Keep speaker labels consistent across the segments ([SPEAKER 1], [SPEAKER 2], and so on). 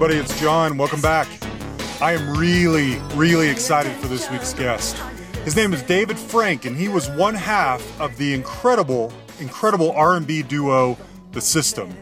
[SPEAKER 1] Everybody, it's John. Welcome back. I am really, really excited for this week's guest. His name is David Frank, and he was one half of the incredible, incredible R&B duo, The System.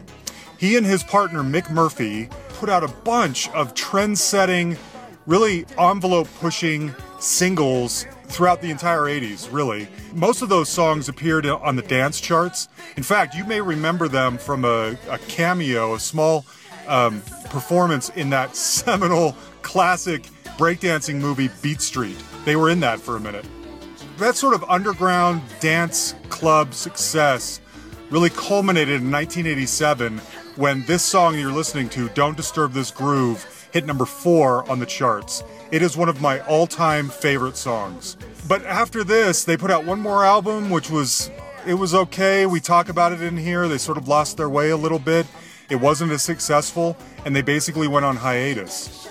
[SPEAKER 1] He and his partner Mick Murphy put out a bunch of trend-setting, really envelope-pushing singles throughout the entire 80s, really. Most of those songs appeared on the dance charts. In fact, you may remember them from a, a cameo, a small um, performance in that seminal classic breakdancing movie Beat Street. They were in that for a minute. That sort of underground dance club success really culminated in 1987 when this song you're listening to, Don't Disturb This Groove, hit number four on the charts. It is one of my all time favorite songs. But after this, they put out one more album, which was, it was okay. We talk about it in here. They sort of lost their way a little bit. It wasn't as successful, and they basically went on hiatus.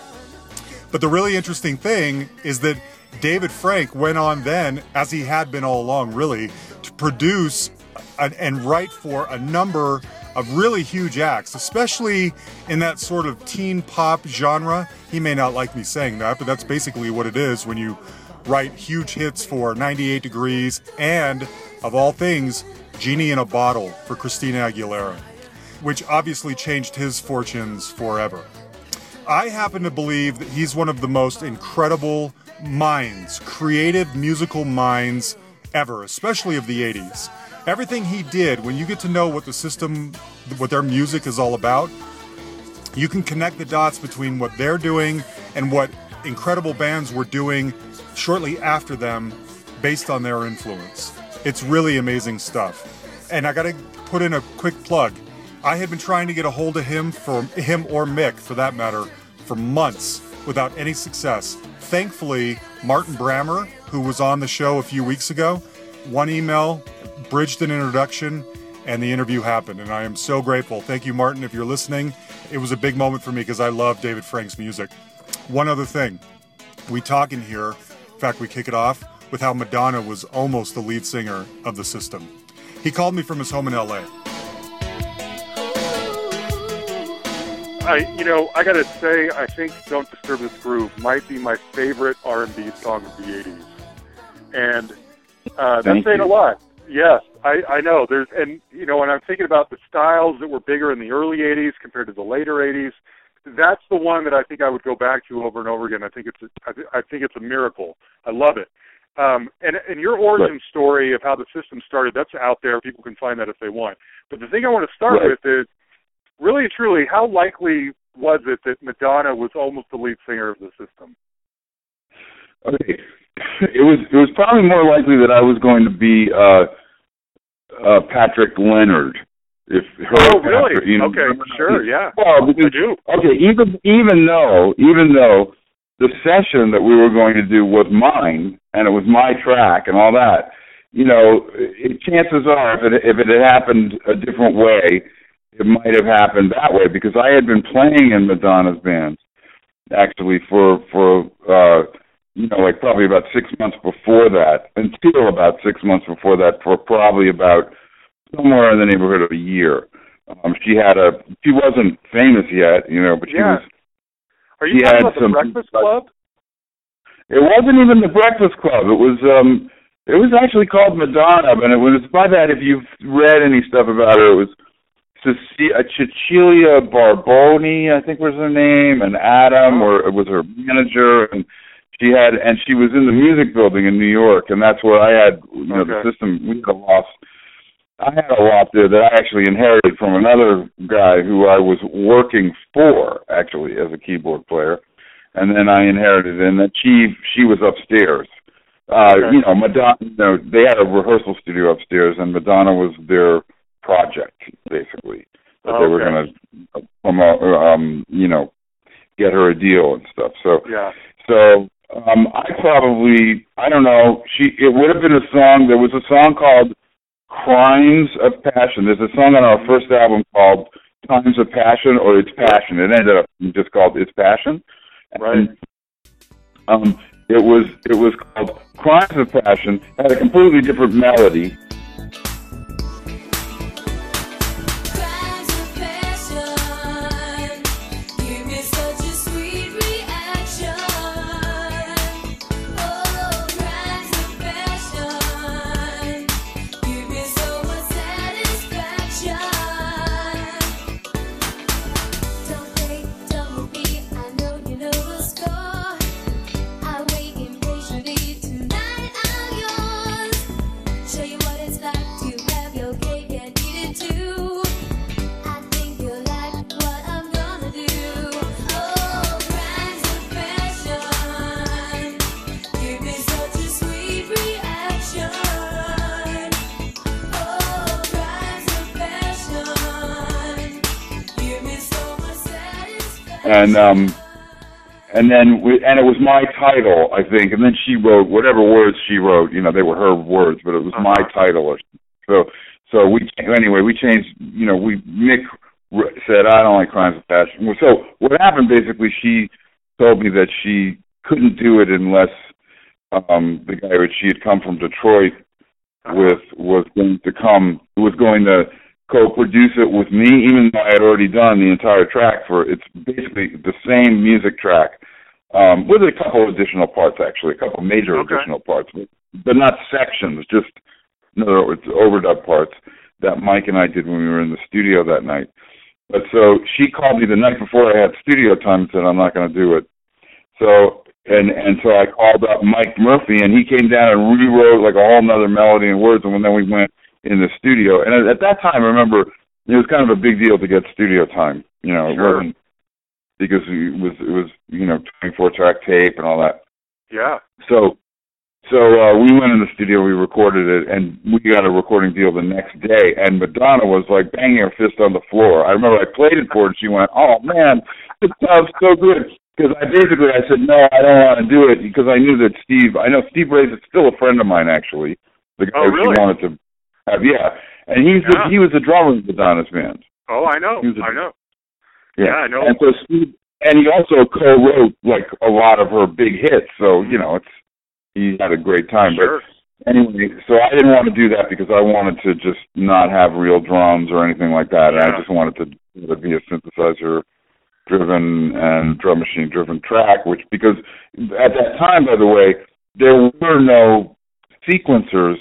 [SPEAKER 1] But the really interesting thing is that David Frank went on then, as he had been all along, really, to produce and write for a number of really huge acts, especially in that sort of teen pop genre. He may not like me saying that, but that's basically what it is when you write huge hits for 98 Degrees and, of all things, Genie in a Bottle for Christina Aguilera which obviously changed his fortunes forever. I happen to believe that he's one of the most incredible minds, creative musical minds ever, especially of the 80s. Everything he did, when you get to know what the system, what their music is all about, you can connect the dots between what they're doing and what incredible bands were doing shortly after them based on their influence. It's really amazing stuff. And I got to put in a quick plug. I had been trying to get a hold of him for him or Mick, for that matter, for months without any success. Thankfully, Martin Brammer, who was on the show a few weeks ago, one email, bridged an introduction, and the interview happened. And I am so grateful. Thank you, Martin, if you're listening. It was a big moment for me because I love David Frank's music. One other thing we talk in here, in fact, we kick it off with how Madonna was almost the lead singer of the system. He called me from his home in LA.
[SPEAKER 2] I, you know, I gotta say, I think "Don't Disturb This Groove" might be my favorite R&B song of the '80s, and uh, that's saying a lot. Yes, I, I know. There's, and you know, when I'm thinking about the styles that were bigger in the early '80s compared to the later '80s, that's the one that I think I would go back to over and over again. I think it's, a, I, I think it's a miracle. I love it. Um, and and your origin right. story of how the system started, that's out there. People can find that if they want. But the thing I want to start right. with is really truly, how likely was it that Madonna was almost the lead singer of the system?
[SPEAKER 3] Okay. It was it was probably more likely that I was going to be uh uh Patrick Leonard. If her
[SPEAKER 2] oh really? Patrick, you know, okay, sure, yeah.
[SPEAKER 3] Well, because. Okay, even even though even though the session that we were going to do was mine and it was my track and all that, you know, it, chances are if it if it had happened a different way, it might have happened that way because I had been playing in Madonna's bands actually for for uh you know like probably about six months before that until about six months before that for probably about somewhere in the neighborhood of a year. Um she had a she wasn't famous yet, you know, but she
[SPEAKER 2] yeah.
[SPEAKER 3] was
[SPEAKER 2] Are you talking about the some, Breakfast Club?
[SPEAKER 3] It wasn't even the Breakfast Club. It was um it was actually called Madonna, and it was by that if you've read any stuff about her, it was Cecilia Barboni, I think was her name, and Adam or was her manager, and she had and she was in the music building in New York, and that's where I had you know
[SPEAKER 2] okay.
[SPEAKER 3] the system. We had a loss. I had a lot there that I actually inherited from another guy who I was working for actually as a keyboard player, and then I inherited it, and that she she was upstairs. Uh,
[SPEAKER 2] okay.
[SPEAKER 3] You know, Madonna. You know, they had a rehearsal studio upstairs, and Madonna was their project, basically. That
[SPEAKER 2] okay.
[SPEAKER 3] they were going to promote, um, you know, get her a deal and stuff. So,
[SPEAKER 2] yeah.
[SPEAKER 3] So um, I probably, I don't know. She, it would have been a song. There was a song called "Crimes of Passion." There's a song on our first album called "Times of Passion" or "It's Passion." It ended up just called "It's Passion."
[SPEAKER 2] Right.
[SPEAKER 3] And, um, it was it was called "Crimes of Passion." Had a completely different melody and um, and then we, and it was my title, I think, and then she wrote whatever words she wrote. You know, they were her words, but it was uh-huh. my title. Or so so we anyway we changed. You know, we Mick said I don't like crimes of passion. So what happened basically? She told me that she couldn't do it unless um the guy which she had come from Detroit with was going to come was going to co-produce it with me, even though I had already done the entire track for it's basically the same music track, um, with a couple additional parts actually, a couple major okay. additional parts, but, but not sections, just in other words, overdub parts that Mike and I did when we were in the studio that night. But so she called me the night before I had studio time and said I'm not going to do it. So and and so I called up Mike Murphy and he came down and rewrote like a whole another melody and words and then we went in the studio. And at, at that time, I remember it was kind of a big deal to get studio time. You know, it wasn't because it was it was you know 24 track tape and all that.
[SPEAKER 2] Yeah.
[SPEAKER 3] So so uh, we went in the studio, we recorded it, and we got a recording deal the next day. And Madonna was like banging her fist on the floor. I remember I played it for her, and she went, "Oh man, it sounds so good." Because I basically I said no, I don't want to do it because I knew that Steve. I know Steve Bray's is still a friend of mine actually. The guy
[SPEAKER 2] oh, really?
[SPEAKER 3] she wanted to have, yeah, and he's yeah. the, he was the drummer in Madonna's band.
[SPEAKER 2] Oh, I know, a, I know.
[SPEAKER 3] Yeah.
[SPEAKER 2] yeah, I know.
[SPEAKER 3] And so Steve, and he also co-wrote like a lot of her big hits. So mm-hmm. you know, it's he had a great time.
[SPEAKER 2] Sure.
[SPEAKER 3] But anyway, so I didn't want to do that because I wanted to just not have real drums or anything like that.
[SPEAKER 2] Yeah.
[SPEAKER 3] I just wanted to, to be a synthesizer driven and drum machine driven track, which because at that time, by the way, there were no sequencers.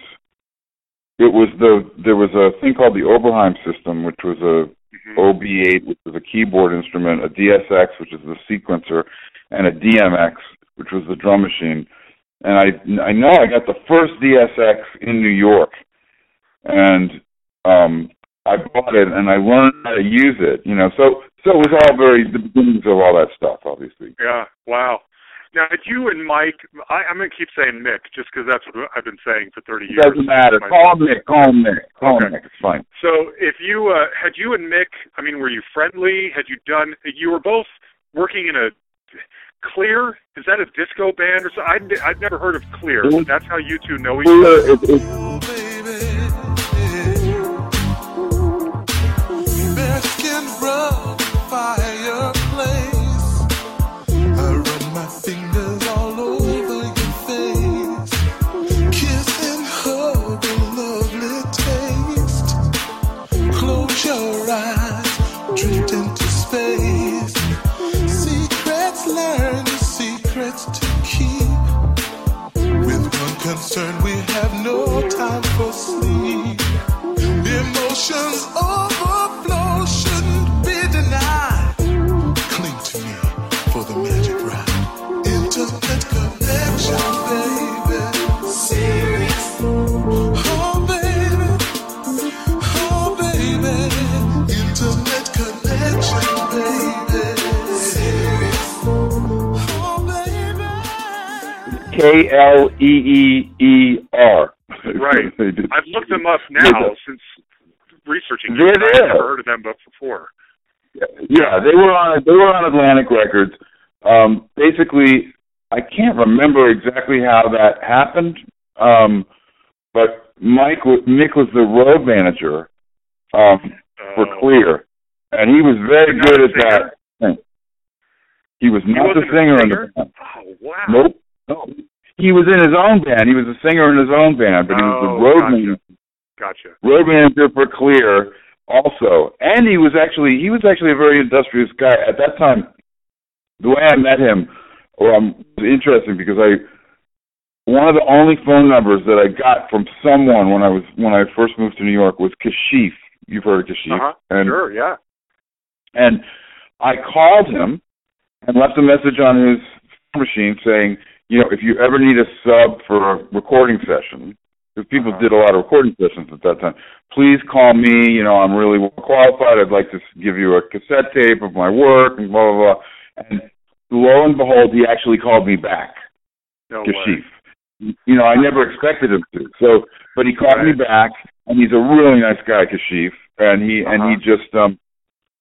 [SPEAKER 3] It was the there was a thing called the Oberheim system, which was a mm-hmm. OB8, which was a keyboard instrument, a DSX, which is the sequencer, and a DMX, which was the drum machine and I I know I got the first DSX in New York, and um, I bought it and I learned how to use it. You know, so so it was all very the beginnings of all that stuff, obviously.
[SPEAKER 2] Yeah. Wow. Now, did you and Mike? I, I'm gonna keep saying Mick just because that's what I've been saying for 30 years.
[SPEAKER 3] Doesn't matter. Call him Mick. Call him Mick. Call okay. Mick. It's fine.
[SPEAKER 2] So, if you uh, had you and Mick, I mean, were you friendly? Had you done? You were both working in a Kleeer is that a disco band or something? I'd, I'd never heard of Kleeer. That's how you two know each other.
[SPEAKER 4] concerned, Emotions overflow shouldn't be denied. Cling to me for the magic ride. Intimate connection, baby. Serious. Oh, baby. Oh, baby. Intimate connection, baby. Serious. Oh, baby.
[SPEAKER 3] K L E E
[SPEAKER 2] Right. I've looked them up now since researching. There. I've heard of them before.
[SPEAKER 3] Yeah, they were on they were on Atlantic Records. Um, basically, I can't remember exactly how that happened, um, but Mike Nick was the road manager um, for oh. Kleeer, and he was very good at that. He was not
[SPEAKER 2] he
[SPEAKER 3] the singer,
[SPEAKER 2] singer
[SPEAKER 3] in the
[SPEAKER 2] band. Oh wow!
[SPEAKER 3] Nope. No, he was in his own band. He was a singer in his own band, but he was the
[SPEAKER 2] oh,
[SPEAKER 3] road
[SPEAKER 2] gotcha.
[SPEAKER 3] manager.
[SPEAKER 2] Gotcha.
[SPEAKER 3] Road manager for Kleeer also. And he was actually he was actually a very industrious guy. At that time, the way I met him um, was interesting because I one of the only phone numbers that I got from someone when I was when I first moved to New York was Kashif. You've heard of Kashif.
[SPEAKER 2] Uh-huh.
[SPEAKER 3] And,
[SPEAKER 2] sure, yeah.
[SPEAKER 3] And I called him and left a message on his machine saying, you know, if you ever need a sub for a recording session, because people uh-huh. did a lot of recording sessions at that time, please call me. You know, I'm really well qualified. I'd like to give you a cassette tape of my work and blah blah blah. And lo and behold, he actually called me back.
[SPEAKER 2] No
[SPEAKER 3] Kashif. You know, I never expected him to. So, but he called
[SPEAKER 2] right.
[SPEAKER 3] me back, and he's a really nice guy, Kashif. And he uh-huh. and he just um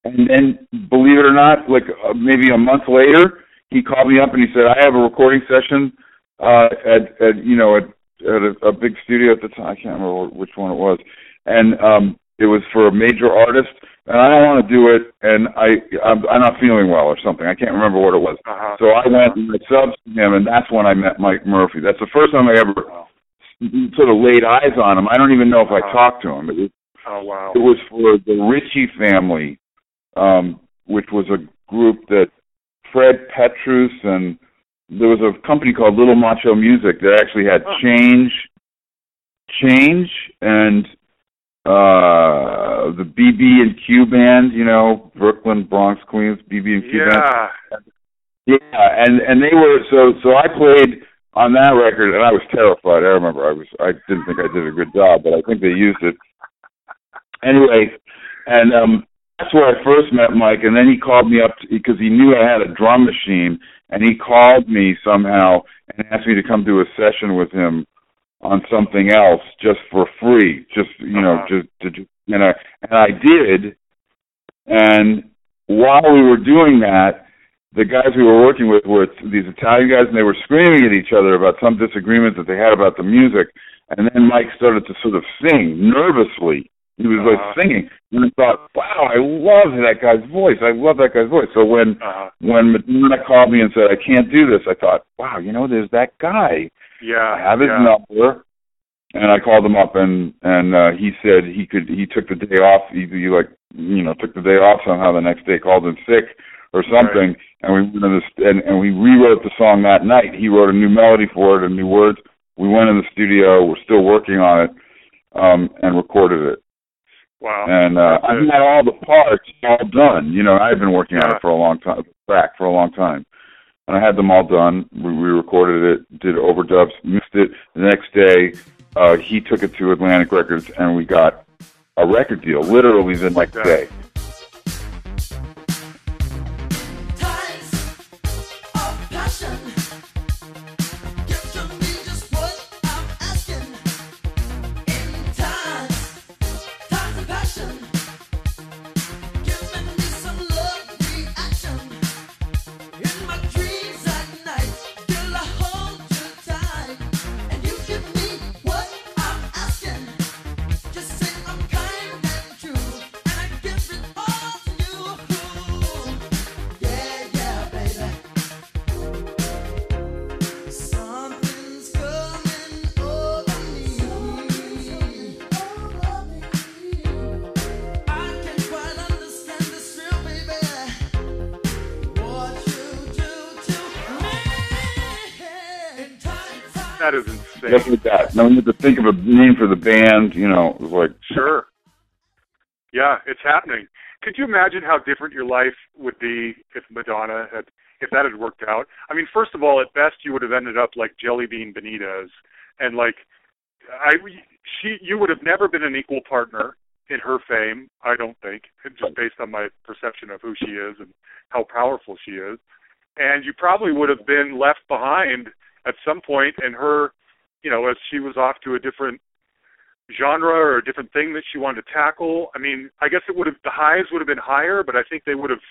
[SPEAKER 3] And then, believe it or not, like uh, maybe a month later, he called me up and he said, "I have a recording session uh, at, at you know at, at a, a big studio at the time. I can't remember which one it was, and um, it was for a major artist, and I don't want to do it, and I I'm, I'm not feeling well or something. I can't remember what it was.
[SPEAKER 2] Uh-huh.
[SPEAKER 3] So I went and I subbed to him, and that's when I met Mike Murphy. That's the first time I ever sort of laid eyes on him. I don't even know if I
[SPEAKER 2] Uh-huh.
[SPEAKER 3] talked to him. It was
[SPEAKER 2] Oh wow.
[SPEAKER 3] it was for the Ritchie family, um, which was a group that Fred Petrus and there was a company called Little Macho Music that actually had. Change, Change, and uh the BB and Q band. You know, Brooklyn, Bronx, Queens, BB and Q band.
[SPEAKER 2] Yeah.
[SPEAKER 3] Yeah, and and they were so so I played on that record and I was terrified. I remember I was I didn't think I did a good job, but I think they used it. Anyway, and um that's where I first met Mike and then he called me up because he knew I had a drum machine and he called me somehow and asked me to come do a session with him on something else just for free, just you know,
[SPEAKER 2] Uh-huh.
[SPEAKER 3] just to you know, and I did. And while we were doing that, the guys we were working with were these Italian guys, and they were screaming at each other about some disagreement that they had about the music. And then Mike started to sort of sing nervously. He was like
[SPEAKER 2] Uh-huh.
[SPEAKER 3] singing, and I thought, "Wow, I love that guy's voice. I love that guy's voice." So when
[SPEAKER 2] Uh-huh.
[SPEAKER 3] when Madonna called me and said, "I can't do this," I thought, "Wow, you know, there's that guy.
[SPEAKER 2] Yeah.
[SPEAKER 3] I have his
[SPEAKER 2] yeah.
[SPEAKER 3] number." And I called him up, and and uh, he said he could. He took the day off. He, he like you know took the day off somehow. The next day called in sick or something, and we went in this and, and we rewrote the song that night. He wrote a new melody for it and new words. We went in the studio. We're still working on it, um, and recorded it.
[SPEAKER 2] Wow.
[SPEAKER 3] And uh, I
[SPEAKER 2] That's it.
[SPEAKER 3] had all the parts all done. You know, I've been working on it for a long time, back for a long time, and I had them all done. We, we recorded it, did overdubs, mixed it. The next day, uh, he took it to Atlantic Records, and we got a record deal. Literally the next day. Now we had to think of a name for the band. You know, it was like
[SPEAKER 2] Sure. Yeah, it's happening. Could you imagine how different your life would be if Madonna had, if that had worked out? I mean, first of all, at best, you would have ended up like Jellybean Benitez, and like, I, she, you would have never been an equal partner in her fame. I don't think, just based on my perception of who she is and how powerful she is. And you probably would have been left behind at some point, and her, you know, as she was off to a different genre or a different thing that she wanted to tackle. I mean, I guess it would have the highs would have been higher, but I think they would have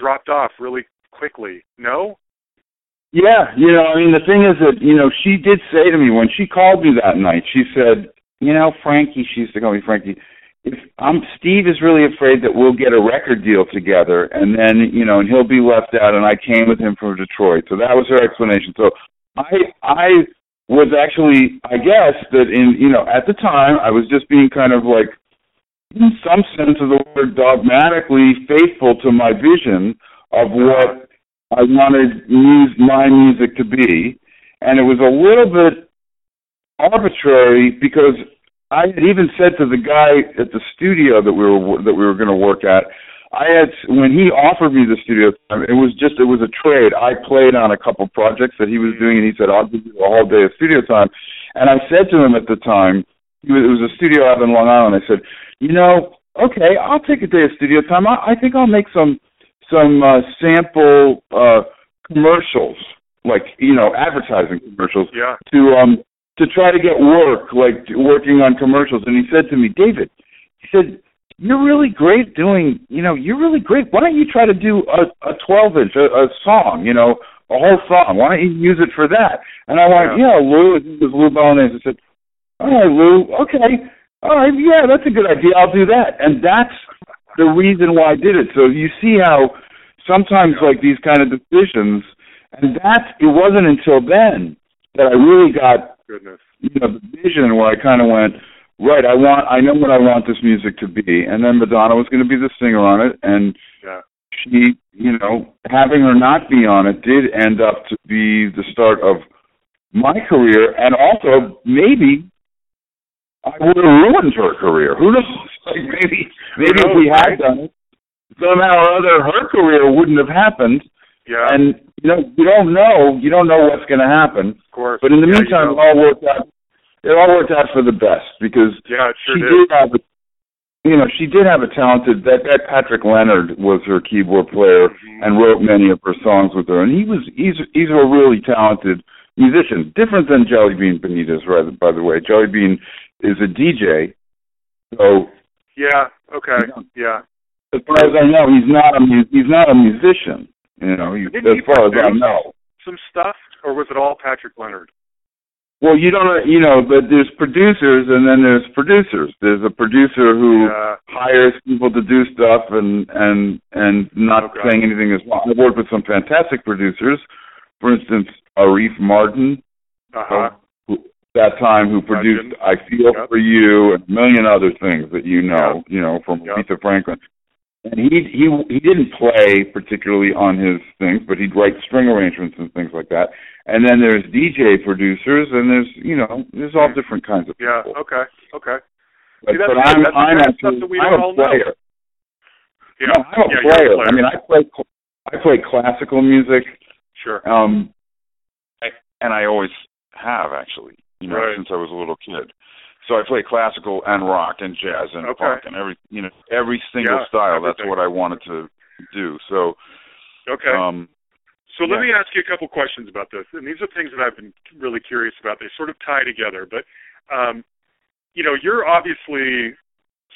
[SPEAKER 2] dropped off really quickly. No?
[SPEAKER 3] Yeah, you know, I mean, the thing is that, you know, she did say to me when she called me that night, she said, you know, Frankie, she used to call me Frankie, if I'm Steve is really afraid that we'll get a record deal together and then, you know, and he'll be left out and I came with him from Detroit. So that was her explanation. So I I was actually I guess that in you know, at the time I was just being kind of like in some sense of the word dogmatically faithful to my vision of what I wanted my music to be, and it was a little bit arbitrary because I had even said to the guy at the studio that we were that we were going to work at, I had when he offered me the studio time, it was just it was a trade. I played on a couple projects that he was doing, and he said I'll give you a whole day of studio time, and I said to him at the time, he was, it was a studio out in Long Island. I said, you know, okay, I'll take a day of studio time. I, I think I'll make some some uh, sample uh, commercials, like you know, advertising commercials
[SPEAKER 2] Yeah.
[SPEAKER 3] to um to try to get work, like working on commercials. And he said to me, David, he said, you're really great doing, you know, you're really great. Why don't you try to do a, a 12 inch, a, a song, you know, a whole song? Why don't you use it for that? And I went, yeah, yeah Lou, this is Lou Bolognese. I said, all right, Lou, okay. All right, yeah, that's a good idea. I'll do that. And that's the reason why I did it. So you see how sometimes like these kind of decisions, and that, it wasn't until then that I really got,
[SPEAKER 2] Goodness.
[SPEAKER 3] you know, the vision where I kind of went, right, I want, I know what I want this music to be, and then Madonna was going to be the singer on it, and
[SPEAKER 2] yeah.
[SPEAKER 3] she, you know, having her not be on it did end up to be the start of my career, and also maybe I would have ruined her career. Who knows? Like maybe, maybe
[SPEAKER 2] knows,
[SPEAKER 3] if we had
[SPEAKER 2] right?
[SPEAKER 3] done it, somehow or other, her career wouldn't have happened.
[SPEAKER 2] Yeah.
[SPEAKER 3] And you know, you don't know, you don't know what's going to happen.
[SPEAKER 2] of course.
[SPEAKER 3] But in the
[SPEAKER 2] Yeah,
[SPEAKER 3] meantime, it all worked out. It all worked out for the best because
[SPEAKER 2] Yeah, sure
[SPEAKER 3] she
[SPEAKER 2] did.
[SPEAKER 3] did have a, you know, she did have a talented. That that Patrick Leonard was her keyboard player
[SPEAKER 2] Mhm.
[SPEAKER 3] and wrote many of her songs with her, and he was he's he's a really talented musician, different than Jellybean Benitez. Rather, by the way, Jellybean is a DJ, so
[SPEAKER 2] Yeah. Okay. Yeah.
[SPEAKER 3] as far as I know, he's not a mu- he's not a musician. You know, he as far as I know.
[SPEAKER 2] Some stuff, or was it all Patrick Leonard?
[SPEAKER 3] Well, you don't know, you know, but there's producers and then there's producers. There's a producer who
[SPEAKER 2] Yeah.
[SPEAKER 3] hires people to do stuff and and and not
[SPEAKER 2] Okay.
[SPEAKER 3] saying anything is wrong. I've worked with some fantastic producers. For instance, Arif Mardin,
[SPEAKER 2] Uh huh.
[SPEAKER 3] who, that time who produced. "I Feel
[SPEAKER 2] Yep.
[SPEAKER 3] for You" and a million other things that you know, you know, from
[SPEAKER 2] Yep.
[SPEAKER 3] Aretha Franklin. And he he he didn't play particularly on his things, but he'd write string arrangements and things like that. And then there's DJ producers, and there's you know there's all different kinds of people. Yeah.
[SPEAKER 2] Okay. Okay.
[SPEAKER 3] But,
[SPEAKER 2] See,
[SPEAKER 3] but. I'm
[SPEAKER 2] That's
[SPEAKER 3] I'm
[SPEAKER 2] kind of stuff
[SPEAKER 3] actually
[SPEAKER 2] that we
[SPEAKER 3] I'm a
[SPEAKER 2] all know.
[SPEAKER 3] player.
[SPEAKER 2] Yeah.
[SPEAKER 3] No, I'm a
[SPEAKER 2] yeah,
[SPEAKER 3] player.
[SPEAKER 2] a player.
[SPEAKER 3] I mean, I play cl- I play classical music,
[SPEAKER 2] Sure.
[SPEAKER 3] um, I, and I always have actually, you know,
[SPEAKER 2] Right.
[SPEAKER 3] since I was a little kid. So I play classical and rock and jazz and
[SPEAKER 2] Okay.
[SPEAKER 3] punk and every, you know, every single
[SPEAKER 2] Yeah,
[SPEAKER 3] style. That's what I wanted to do. So,
[SPEAKER 2] Okay.
[SPEAKER 3] um,
[SPEAKER 2] So let
[SPEAKER 3] Yeah.
[SPEAKER 2] me ask you a couple questions about this, and these are things that I've been really curious about. They sort of tie together, but um, you know, you're obviously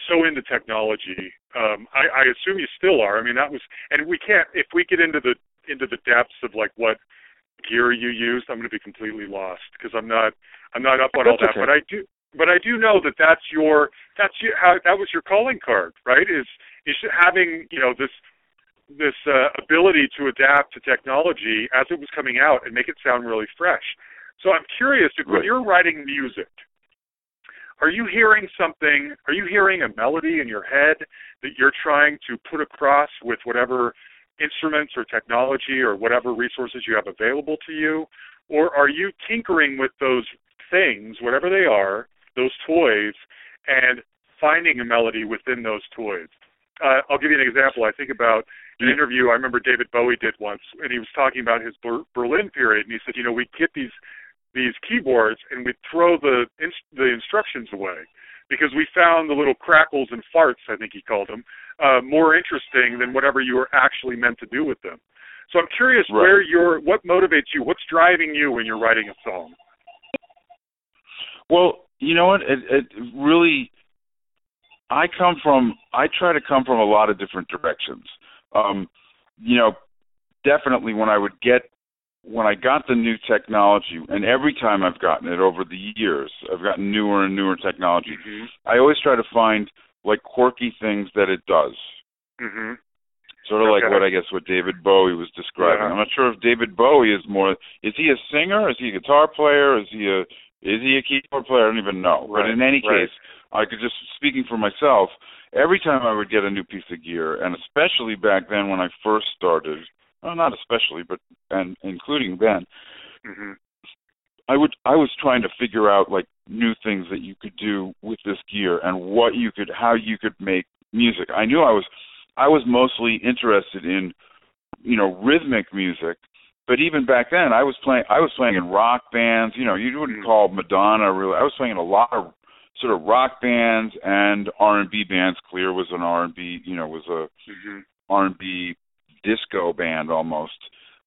[SPEAKER 2] so into technology. Um, I, I assume you still are. I mean, that was, and we can't. If we get into the into the depths of like what gear you used, I'm going to be completely lost because I'm not I'm not up on all that.
[SPEAKER 3] okay.
[SPEAKER 2] But I do. But I do know that that's your that's your, how that was your calling card, right? Is is having you know this this uh, ability to adapt to technology as it was coming out and make it sound really fresh. So I'm curious if when you're writing music, are you hearing something? Are you hearing a melody in your head that you're trying to put across with whatever instruments or technology or whatever resources you have available to you? Or are you tinkering with those things, whatever they are, those toys, and finding a melody within those toys? Uh, I'll give you an example. I think about an interview I remember David Bowie did once, and he was talking about his Ber- Berlin period, and he said, you know, we get these these keyboards and we throw the ins- the instructions away because we found the little crackles and farts, I think he called them, uh, more interesting than whatever you were actually meant to do with them. So I'm curious
[SPEAKER 3] Right.
[SPEAKER 2] where you're, what motivates you, what's driving you when you're writing a song.
[SPEAKER 3] well, you know what? It, it really, I come from, I try to come from a lot of different directions. Um, you know, definitely when I would get, when I got the new technology, and every time I've gotten it over the years, I've gotten newer and newer technology.
[SPEAKER 2] Mm-hmm.
[SPEAKER 3] I always try to find like quirky things that it does.
[SPEAKER 2] Mm-hmm.
[SPEAKER 3] Sort of like what I guess what David Bowie was describing.
[SPEAKER 2] Yeah.
[SPEAKER 3] I'm not sure if David Bowie is more. Is he a singer? Is he a guitar player? Is he a is he a keyboard player? I don't even know.
[SPEAKER 2] Right,
[SPEAKER 3] But in any
[SPEAKER 2] right.
[SPEAKER 3] case, I could just speaking for myself. Every time I would get a new piece of gear, and especially back then when I first started, well, not especially, but and including then,
[SPEAKER 2] Mm-hmm.
[SPEAKER 3] I would I was trying to figure out like new things that you could do with this gear and what you could how you could make music. I knew I was I was mostly interested in you know rhythmic music, but even back then I was playing I was playing in rock bands. You know you wouldn't
[SPEAKER 2] Mm.
[SPEAKER 3] call Madonna really. I was playing in a lot of sort of rock bands and R and B bands. Kleeer was an R and B you know was a
[SPEAKER 2] Mm-hmm.
[SPEAKER 3] And B disco band almost,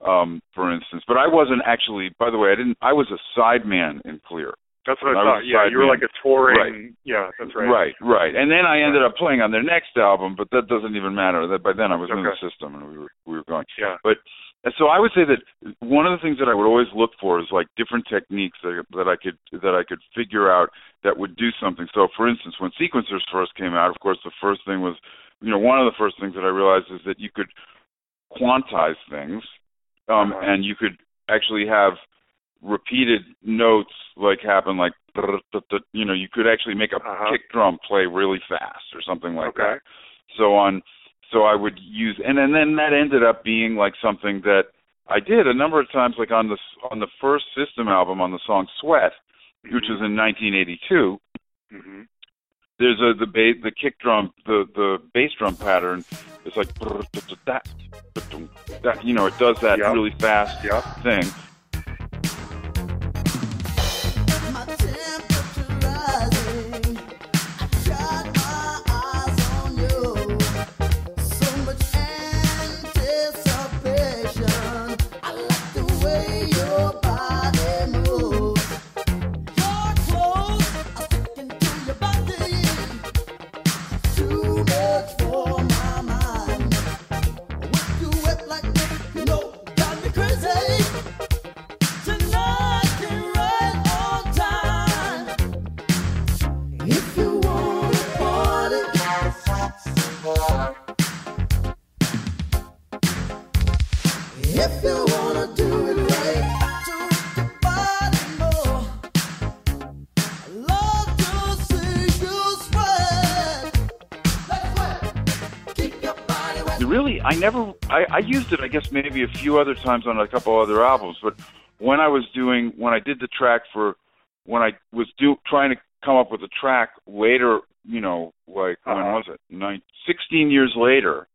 [SPEAKER 3] um, for instance. But I wasn't actually. By the way, I didn't. I was a sideman in Kleeer.
[SPEAKER 2] That's what I,
[SPEAKER 3] I
[SPEAKER 2] thought. Yeah, you were
[SPEAKER 3] man.
[SPEAKER 2] like a touring.
[SPEAKER 3] Right.
[SPEAKER 2] Yeah, that's right.
[SPEAKER 3] Right, right. And then I ended up playing on their next album, but that doesn't even matter. That by then I was in the system and we were we were going.
[SPEAKER 2] Yeah.
[SPEAKER 3] But and so I would say that one of the things that I would always look for is like different techniques that that I could that I could figure out that would do something. So for instance, when sequencers first came out, of course the first thing was you know, one of the first things that I realized is that you could quantize things. Um
[SPEAKER 2] Uh-huh.
[SPEAKER 3] and you could actually have repeated notes like happen like you know, you could actually make a
[SPEAKER 2] Uh-huh.
[SPEAKER 3] kick drum play really fast or something like
[SPEAKER 2] Okay.
[SPEAKER 3] that. So on so I would use and, and then that ended up being like something that I did a number of times like on the on the first System album on the song Sweat, which was in 1982.
[SPEAKER 2] hmm
[SPEAKER 3] There's a the bass the kick drum the the bass drum pattern is like that you know it does that
[SPEAKER 2] Yeah.
[SPEAKER 3] really fast
[SPEAKER 2] Yeah.
[SPEAKER 3] thing. Never I, I used it i guess maybe a few other times on a couple other albums but when i was doing when i did the track for when i was do trying to come up with a track later you know like when
[SPEAKER 2] Uh-huh.
[SPEAKER 3] was it Nine, 16 years later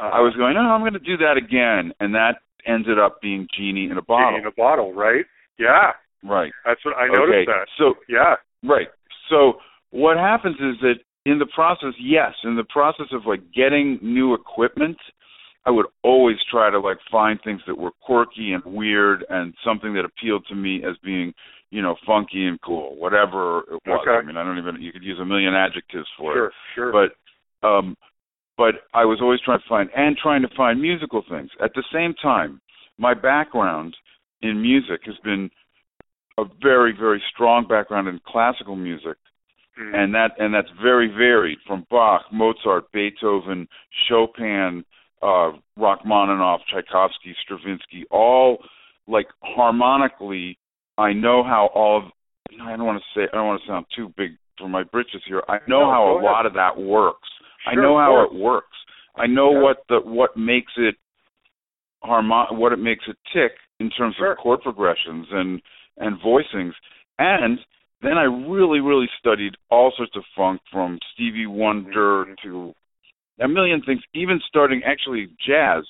[SPEAKER 3] i was going oh i'm going to do that again and that ended up being genie in a bottle
[SPEAKER 2] Genie in a bottle, right? Yeah.
[SPEAKER 3] right
[SPEAKER 2] That's what I noticed
[SPEAKER 3] okay
[SPEAKER 2] that.
[SPEAKER 3] so
[SPEAKER 2] Yeah.
[SPEAKER 3] Right. So what happens is that in the process, yes, in the process of like getting new equipment, I would always try to like find things that were quirky and weird and something that appealed to me as being, you know, funky and cool, whatever it was.
[SPEAKER 2] Okay.
[SPEAKER 3] I mean, I don't even you could use a million adjectives for
[SPEAKER 2] Sure.
[SPEAKER 3] it.
[SPEAKER 2] Sure. sure.
[SPEAKER 3] But um but I was always trying to find and trying to find musical things. At the same time, my background in music has been a very, very strong background in classical music
[SPEAKER 2] Mhm.
[SPEAKER 3] and that and that's very varied from Bach, Mozart, Beethoven, Chopin, uh, Rachmaninoff, Tchaikovsky, Stravinsky, all like harmonically. I know how all of. I don't want to say. I don't want to sound too big for my britches here. I know
[SPEAKER 2] No,
[SPEAKER 3] how a
[SPEAKER 2] ahead.
[SPEAKER 3] lot of that works.
[SPEAKER 2] Sure,
[SPEAKER 3] I
[SPEAKER 2] know
[SPEAKER 3] how it works. I know
[SPEAKER 2] Yeah.
[SPEAKER 3] what the what makes it harmon what it makes it tick in terms
[SPEAKER 2] Sure.
[SPEAKER 3] of chord progressions and and voicings. And then I really, really studied all sorts of funk from Stevie Wonder
[SPEAKER 2] Mhm.
[SPEAKER 3] to a million things, even starting actually jazz,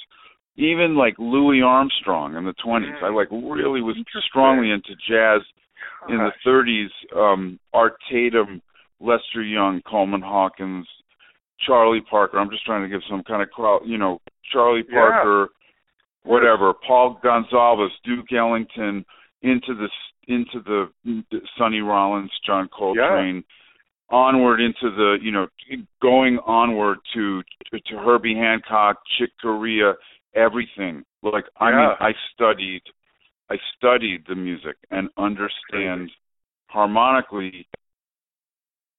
[SPEAKER 3] even like Louis Armstrong in the 20s.
[SPEAKER 2] Mm.
[SPEAKER 3] I like really was strongly into jazz in the 30s. Um, Art Tatum, Lester Young, Coleman Hawkins, Charlie Parker. I'm just trying to give some kind of crowd, you know, Charlie
[SPEAKER 2] Yeah.
[SPEAKER 3] Parker, whatever. Paul Gonsalves, Duke Ellington, into the into the Sonny Rollins, John Coltrane, onward into the you know going onward to to Herbie Hancock, Chick Corea, everything. Like I mean, I studied I studied the music and understand harmonically,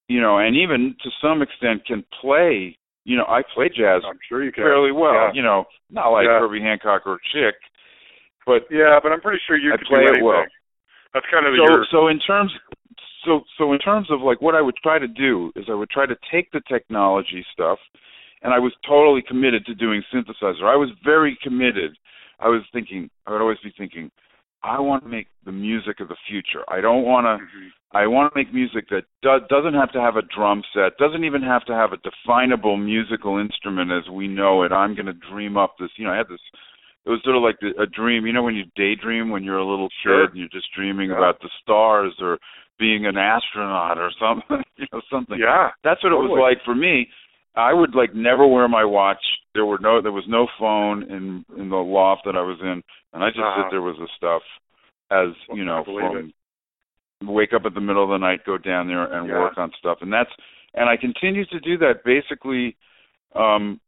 [SPEAKER 3] you know, and even to some extent can play. You know, I play jazz
[SPEAKER 2] I'm sure you can.
[SPEAKER 3] fairly well.
[SPEAKER 2] Yeah.
[SPEAKER 3] You know, not like
[SPEAKER 2] Yeah.
[SPEAKER 3] Herbie Hancock or Chick, but
[SPEAKER 2] Yeah, but I'm pretty sure you
[SPEAKER 3] I
[SPEAKER 2] could
[SPEAKER 3] play it well.
[SPEAKER 2] That's kind of
[SPEAKER 3] so
[SPEAKER 2] your
[SPEAKER 3] so in terms so so in terms of like what I would try to do is I would try to take the technology stuff and I was totally committed to doing synthesizer. I was very committed. I was thinking I would always be thinking I want to make the music of the future. I don't want to
[SPEAKER 2] Mhm.
[SPEAKER 3] I want to make music that do, doesn't have to have a drum set, doesn't even have to have a definable musical instrument as we know it. I'm going to dream up this, you know, I had this it was sort of like a dream. You know when you daydream when you're a little
[SPEAKER 2] Sure.
[SPEAKER 3] kid and you're just dreaming
[SPEAKER 2] Yeah.
[SPEAKER 3] about the stars or being an astronaut or something, you know, something.
[SPEAKER 2] Yeah.
[SPEAKER 3] That's what it was like for me. I would like never wear my watch. There were no there was no phone in in the loft that I was in and I just
[SPEAKER 2] Uh-huh.
[SPEAKER 3] sit there with the stuff as,
[SPEAKER 2] Well,
[SPEAKER 3] you know, from wake up at the middle of the night, go down there and
[SPEAKER 2] Yeah.
[SPEAKER 3] work on stuff, and that's and I continue to do that basically um,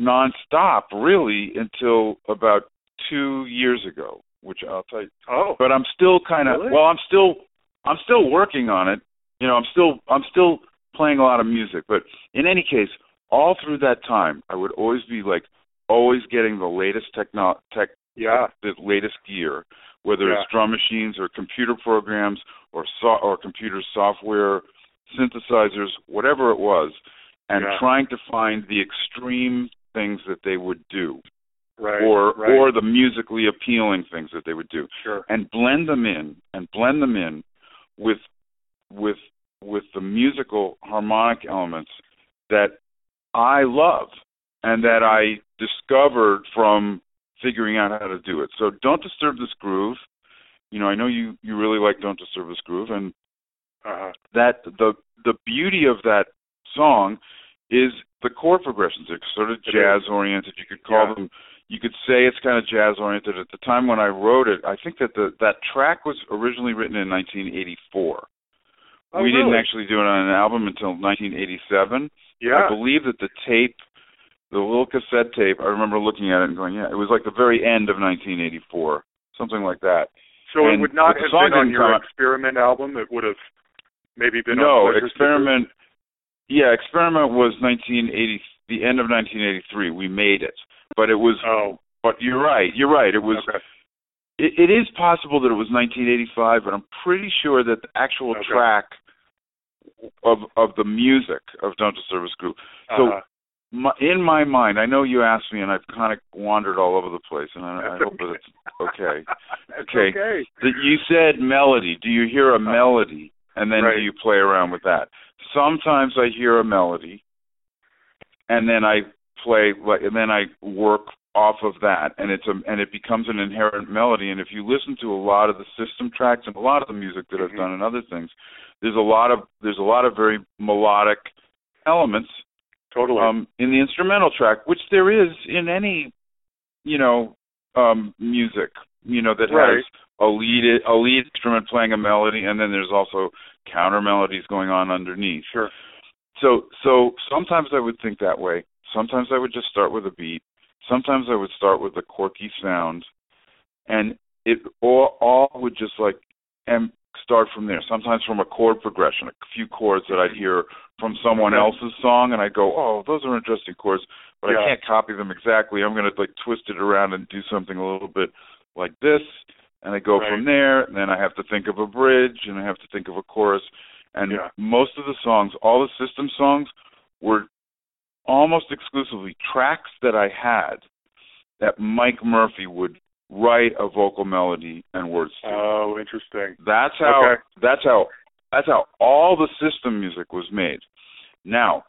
[SPEAKER 3] nonstop, really, until about two years ago, which I'll tell you.
[SPEAKER 2] Oh,
[SPEAKER 3] But I'm still kind of
[SPEAKER 2] Really?
[SPEAKER 3] well, I'm still I'm still working on it. You know, I'm still I'm still playing a lot of music, but in any case, all through that time, I would always be like always getting the latest techno tech
[SPEAKER 2] yeah,
[SPEAKER 3] the latest gear, whether
[SPEAKER 2] Yeah.
[SPEAKER 3] it's drum machines or computer programs or so, or computer software, synthesizers, whatever it was, and
[SPEAKER 2] Yeah.
[SPEAKER 3] trying to find the extreme things that they would do,
[SPEAKER 2] right.
[SPEAKER 3] or
[SPEAKER 2] right.
[SPEAKER 3] or the musically appealing things that they would do,
[SPEAKER 2] sure.
[SPEAKER 3] and blend them in and blend them in with with with the musical harmonic elements that I love and that I discovered from figuring out how to do it. So don't disturb this groove. You know, I know you you really like don't disturb this groove and
[SPEAKER 2] Uh-huh.
[SPEAKER 3] that the the beauty of that song is the chord progressions. They're sort of jazz oriented. You could call
[SPEAKER 2] Yeah.
[SPEAKER 3] them you could say it's kind of jazz oriented. At the time when I wrote it, I think that the that track was originally written in 1984.
[SPEAKER 2] Oh,
[SPEAKER 3] we didn't actually do it on an album until 1987.
[SPEAKER 2] Yeah.
[SPEAKER 3] I believe that the tape, the little cassette tape, I remember looking at it and going, yeah, it was like the very end of 1984, something like that.
[SPEAKER 2] so it would not have been on your
[SPEAKER 3] out-
[SPEAKER 2] experiment album. It would have maybe been
[SPEAKER 3] no, experiment. Yeah, experiment was 1980, the end of 1983. We made it, but it was.
[SPEAKER 2] Oh,
[SPEAKER 3] But you're right. You're right. It was.
[SPEAKER 2] okay.
[SPEAKER 3] It, it is possible that it was 1985, but I'm pretty sure that the actual
[SPEAKER 2] Okay.
[SPEAKER 3] track of of the music of Don't Groove. So
[SPEAKER 2] Uh-huh.
[SPEAKER 3] my, in my mind, I know you asked me, and I've kind of wandered all over the place, and I, I hope that it's okay. Okay.
[SPEAKER 2] okay.
[SPEAKER 3] That you said melody. Do you hear a melody, and then
[SPEAKER 2] Right.
[SPEAKER 3] do you play around with that? Sometimes I hear a melody, and then I play like, and then I work off of that, and it's a and it becomes an inherent melody. And if you listen to a lot of the system tracks and a lot of the music that I've
[SPEAKER 2] Mhm.
[SPEAKER 3] done and other things, there's a lot of there's a lot of very melodic elements
[SPEAKER 2] Totally.
[SPEAKER 3] um, in the instrumental track, which there is in any, you know, um, music, you know, that
[SPEAKER 2] Right.
[SPEAKER 3] has a lead a lead instrument playing a melody, and then there's also counter melodies going on underneath.
[SPEAKER 2] sure.
[SPEAKER 3] So so sometimes I would think that way. Sometimes I would just start with a beat. Sometimes I would start with a quirky sound, and it all all would just like and start from there. Sometimes from a chord progression, a few chords that I'd hear from someone else's song, and I go, "Oh, those are interesting chords," but
[SPEAKER 2] Yeah.
[SPEAKER 3] I can't copy them exactly. I'm going to like twist it around and do something a little bit like this, and I go
[SPEAKER 2] Right.
[SPEAKER 3] from there. And then I have to think of a bridge, and I have to think of a chorus. And
[SPEAKER 2] Yeah.
[SPEAKER 3] most of the songs, all the system songs, were almost exclusively tracks that I had that Mike Murphy would write a vocal melody and words to.
[SPEAKER 2] Oh, interesting.
[SPEAKER 3] That's how
[SPEAKER 2] Okay.
[SPEAKER 3] that's how that's how all the system music was made. Now,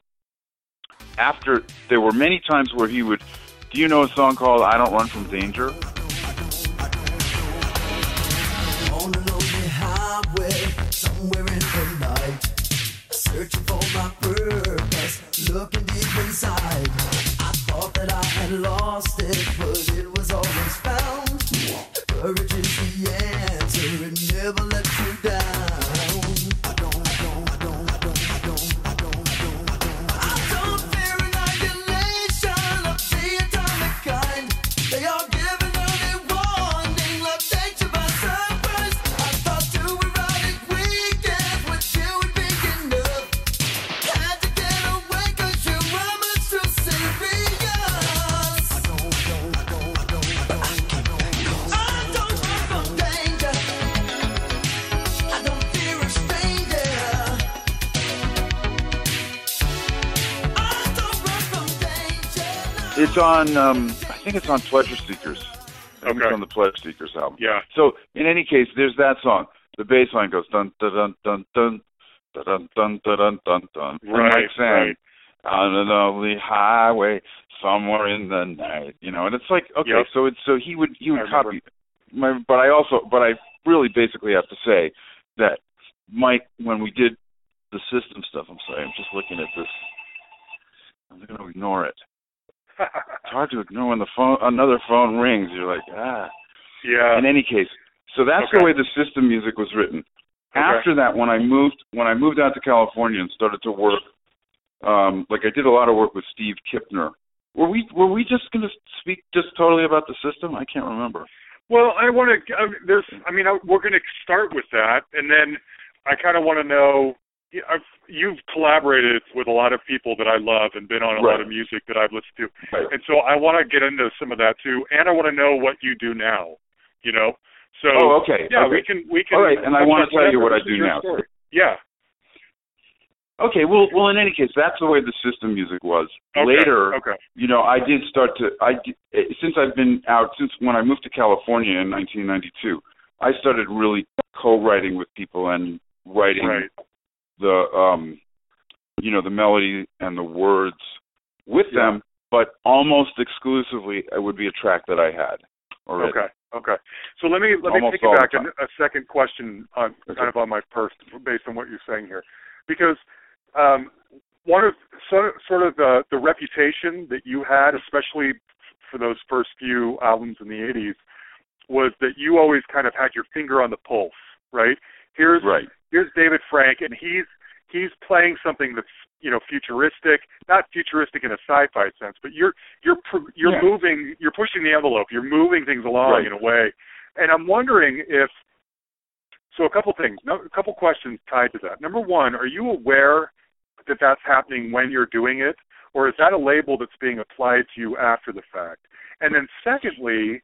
[SPEAKER 3] after there were many times where he would do you know a song called I Don't Run from Danger?
[SPEAKER 5] Somewhere in the night, searching for my purpose, looking deep inside. I thought that I had lost it, but it was always found. Courage is the answer, it never lets you down.
[SPEAKER 3] On um I think it's on Pleasure Seekers. I think
[SPEAKER 2] Okay.
[SPEAKER 3] It's on the Pleasure Seekers album.
[SPEAKER 2] Yeah.
[SPEAKER 3] So in any case, there's that song. The bass line goes dun dun dun dun dun dun dun dun dun dun dun.
[SPEAKER 2] Right,
[SPEAKER 3] Mic sang
[SPEAKER 2] right.
[SPEAKER 3] on a lovely highway somewhere in the night. You know, and it's like okay,
[SPEAKER 2] Yep.
[SPEAKER 3] so it's so he would he would
[SPEAKER 2] I
[SPEAKER 3] copy my but I also but I really basically have to say that Mic when we did the system stuff, I'm sorry, I'm just looking at this. I'm gonna ignore it. It's hard to ignore when the phone another phone rings. You're like, ah
[SPEAKER 2] yeah.
[SPEAKER 3] in any case, so that's
[SPEAKER 2] Okay.
[SPEAKER 3] the way the system music was written. After that, when I moved when I moved out to California and started to work, um, like I did a lot of work with Steve Kipner. Were we were we just going to speak just totally about the system? I can't remember.
[SPEAKER 2] Well, I want to. Uh, there's. I mean, I, we're going to start with that, and then I kind of want to know. I've, you've collaborated with a lot of people that I love and been on a lot of music that I've listened to,
[SPEAKER 3] Right.
[SPEAKER 2] and so I want to get into some of that too, and I want to know what you do now. You know, so
[SPEAKER 3] Oh, okay.
[SPEAKER 2] yeah,
[SPEAKER 3] okay.
[SPEAKER 2] we can we can.
[SPEAKER 3] All right, and I wanna tell you what I do now.
[SPEAKER 2] story. Yeah.
[SPEAKER 3] Okay, well, well, in any case, that's the way the system music was.
[SPEAKER 2] Okay.
[SPEAKER 3] Later,
[SPEAKER 2] Okay.
[SPEAKER 3] you know, I did start to. I did- eh, since I've been out since when I moved to California in 1992, I started really co-writing with people and writing
[SPEAKER 2] Right.
[SPEAKER 3] The, um, you know, the melody and the words with
[SPEAKER 2] Yeah.
[SPEAKER 3] them, but almost exclusively it would be a track that I had. Already.
[SPEAKER 2] Okay. Okay. So let me let me
[SPEAKER 3] Almost
[SPEAKER 2] take you back a, a second question on
[SPEAKER 3] Okay.
[SPEAKER 2] kind of on my first based on what you're saying here, because um, one of sort of, sort of the the reputation that you had, especially for those first few albums in the '80s, was that you always kind of had your finger on the pulse. Right. Here's
[SPEAKER 3] Right.
[SPEAKER 2] Here's David Frank, and he's he's playing something that's you know futuristic, not futuristic in a sci-fi sense, but you're you're pr- you're
[SPEAKER 3] Yeah.
[SPEAKER 2] moving, you're pushing the envelope, you're moving things along
[SPEAKER 3] Right.
[SPEAKER 2] in a way, and I'm wondering if. So a couple things, a couple questions tied to that. Number one, are you aware that that's happening when you're doing it, or is that a label that's being applied to you after the fact? And then secondly,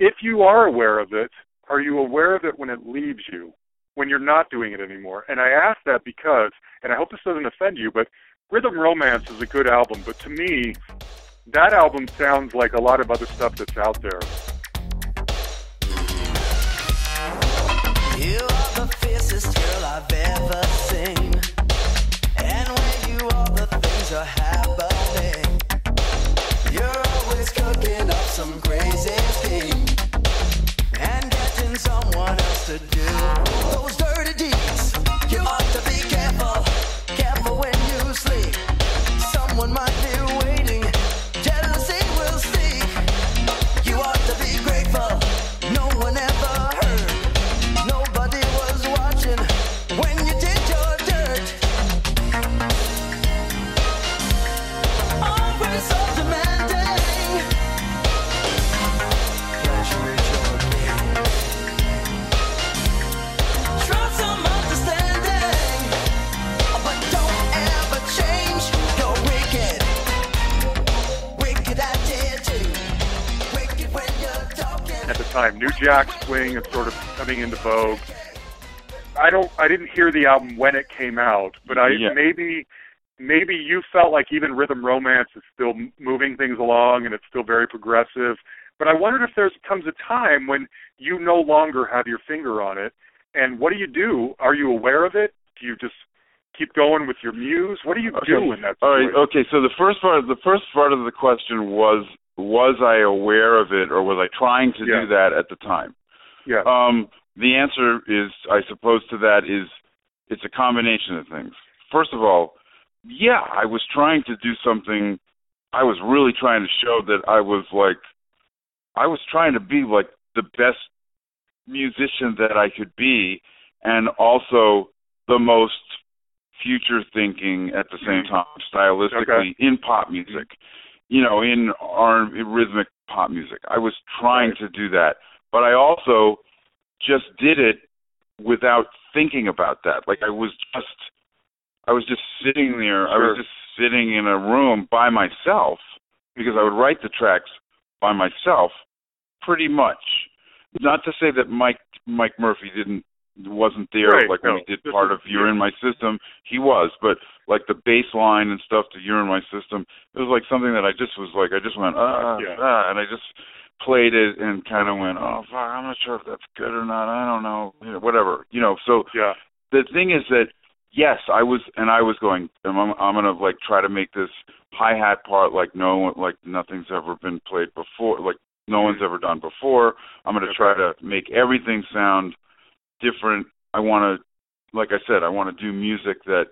[SPEAKER 2] if you are aware of it, are you aware of it when it leaves you, when you're not doing it anymore? And I ask that because, and I hope this doesn't offend you, but Rhythm Romance is a good album, but to me, that album sounds like a lot of other stuff that's out there.
[SPEAKER 5] You are the fiercest girl I've ever seen. And when you are the things are happening, you're always cooking up some crazy thing. And getting someone else to do
[SPEAKER 2] time. New Jack Swing is sort of coming into vogue. I don't I didn't hear the album when it came out, but I
[SPEAKER 3] Yeah.
[SPEAKER 2] maybe maybe you felt like even Rhythm Romance is still moving things along and it's still very progressive. But I wondered if there comes a time when you no longer have your finger on it. And what do you do? Are you aware of it? Do you just keep going with your muse? What do you do in that
[SPEAKER 3] All right. Okay. So the first part, the first part of the question was, was I aware of it, or was I trying to
[SPEAKER 2] Yeah.
[SPEAKER 3] do that at the time?
[SPEAKER 2] Yeah.
[SPEAKER 3] Um, the answer is, I suppose, to that is, it's a combination of things. First of all, yeah, I was trying to do something. I was really trying to show that I was like, I was trying to be like the best musician that I could be, and also the most future thinking at the same time, stylistically in pop music. You know, in R in rhythmic pop music. I was trying to do that, but I also just did it without thinking about that. Like I was just I was just sitting there. I was just sitting in a room by myself because I would write the tracks by myself pretty much. Not to say that Mic Mic Murphy didn't wasn't there
[SPEAKER 2] Right,
[SPEAKER 3] like when
[SPEAKER 2] no,
[SPEAKER 3] he did part
[SPEAKER 2] is-
[SPEAKER 3] of You're in My System. He was, but like the bass line and stuff to You're in My System, it was like something that I just was like I just went ah
[SPEAKER 2] Yeah.
[SPEAKER 3] ah and I just played it and kind of went oh fuck I'm not sure if that's good or not I don't know you know, whatever you know so
[SPEAKER 2] Yeah.
[SPEAKER 3] the thing is that yes, I was, and I was going. I'm, I'm gonna like try to make this hi hat part like no one, like nothing's ever been played before, like no one's ever done before. I'm gonna try to make everything sound different. I want to, like I said, I want to do music that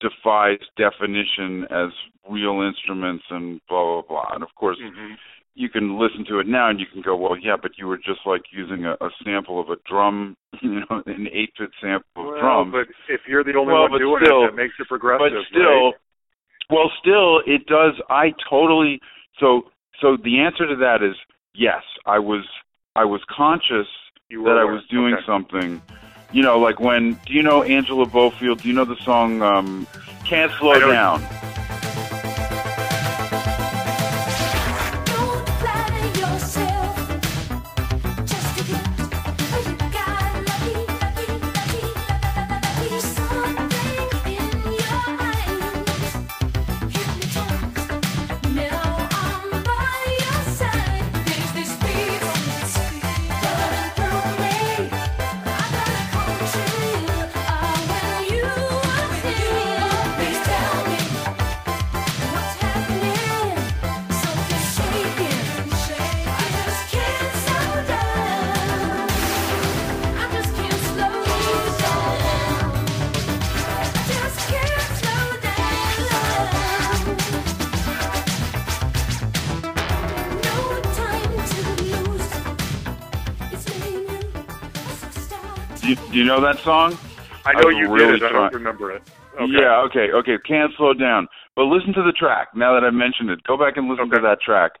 [SPEAKER 3] defies definition as real instruments and blah blah blah. And of course,
[SPEAKER 2] hmm
[SPEAKER 3] you can listen to it now and you can go, well, yeah, but you were just like using a, a sample of a drum, you know, an eight-bit sample of
[SPEAKER 2] well,
[SPEAKER 3] drum.
[SPEAKER 2] but if you're the only
[SPEAKER 3] Well,
[SPEAKER 2] one doing
[SPEAKER 3] still-
[SPEAKER 2] it, that makes it progressive.
[SPEAKER 3] but still,
[SPEAKER 2] right?
[SPEAKER 3] well, still, it does. I totally. So, so the answer to that is yes. I was, I was conscious
[SPEAKER 2] you
[SPEAKER 3] that
[SPEAKER 2] were
[SPEAKER 3] I was doing
[SPEAKER 2] Okay.
[SPEAKER 3] something. You know, like when. Do you know Angela Bofill? Do you know the song um, "Can't Slow Down"? Know that song?
[SPEAKER 2] I know
[SPEAKER 3] I
[SPEAKER 2] you
[SPEAKER 3] really
[SPEAKER 2] did it. I don't remember it. Okay.
[SPEAKER 3] Yeah, okay, okay. Can't slow down. But listen to the track. Now that I've mentioned it, go back and listen to that track.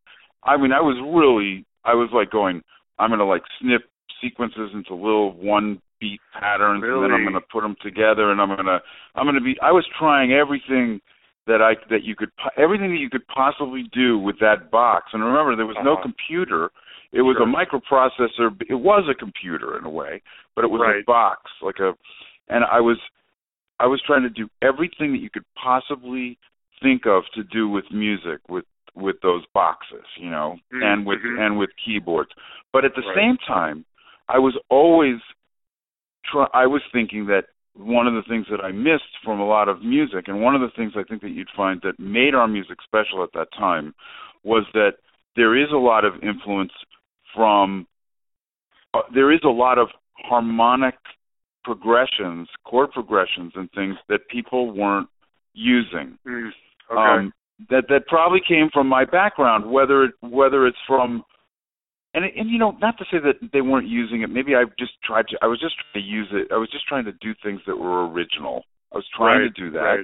[SPEAKER 3] I mean, I was really, I was like going, I'm gonna like snip sequences into little one beat patterns, and then I'm gonna put them together, and I'm gonna, I'm gonna be. I was trying everything that I that you could, everything that you could possibly do with that box. And remember, there was no
[SPEAKER 2] Uh-huh.
[SPEAKER 3] computer. It was
[SPEAKER 2] Sure.
[SPEAKER 3] a microprocessor. It was a computer in a way, but it was a box, like a. And I was I was trying to do everything that you could possibly think of to do with music with with those boxes, you know,
[SPEAKER 2] Mm,
[SPEAKER 3] and with
[SPEAKER 2] mhm.
[SPEAKER 3] and with keyboards. But at the
[SPEAKER 2] Right.
[SPEAKER 3] same time, I was always try I was thinking that one of the things that I missed from a lot of music and one of the things I think that you'd find that made our music special at that time was that there is a lot of influence from uh, there is a lot of harmonic progressions, chord progressions, and things that people weren't using.
[SPEAKER 2] Mm, okay.
[SPEAKER 3] Um, that that probably came from my background, whether it, whether it's from and and you know not to say that they weren't using it. Maybe I just tried to. I was just trying to use it. I was just trying to do things that were original. I was trying
[SPEAKER 2] right,
[SPEAKER 3] to do that,
[SPEAKER 2] Right.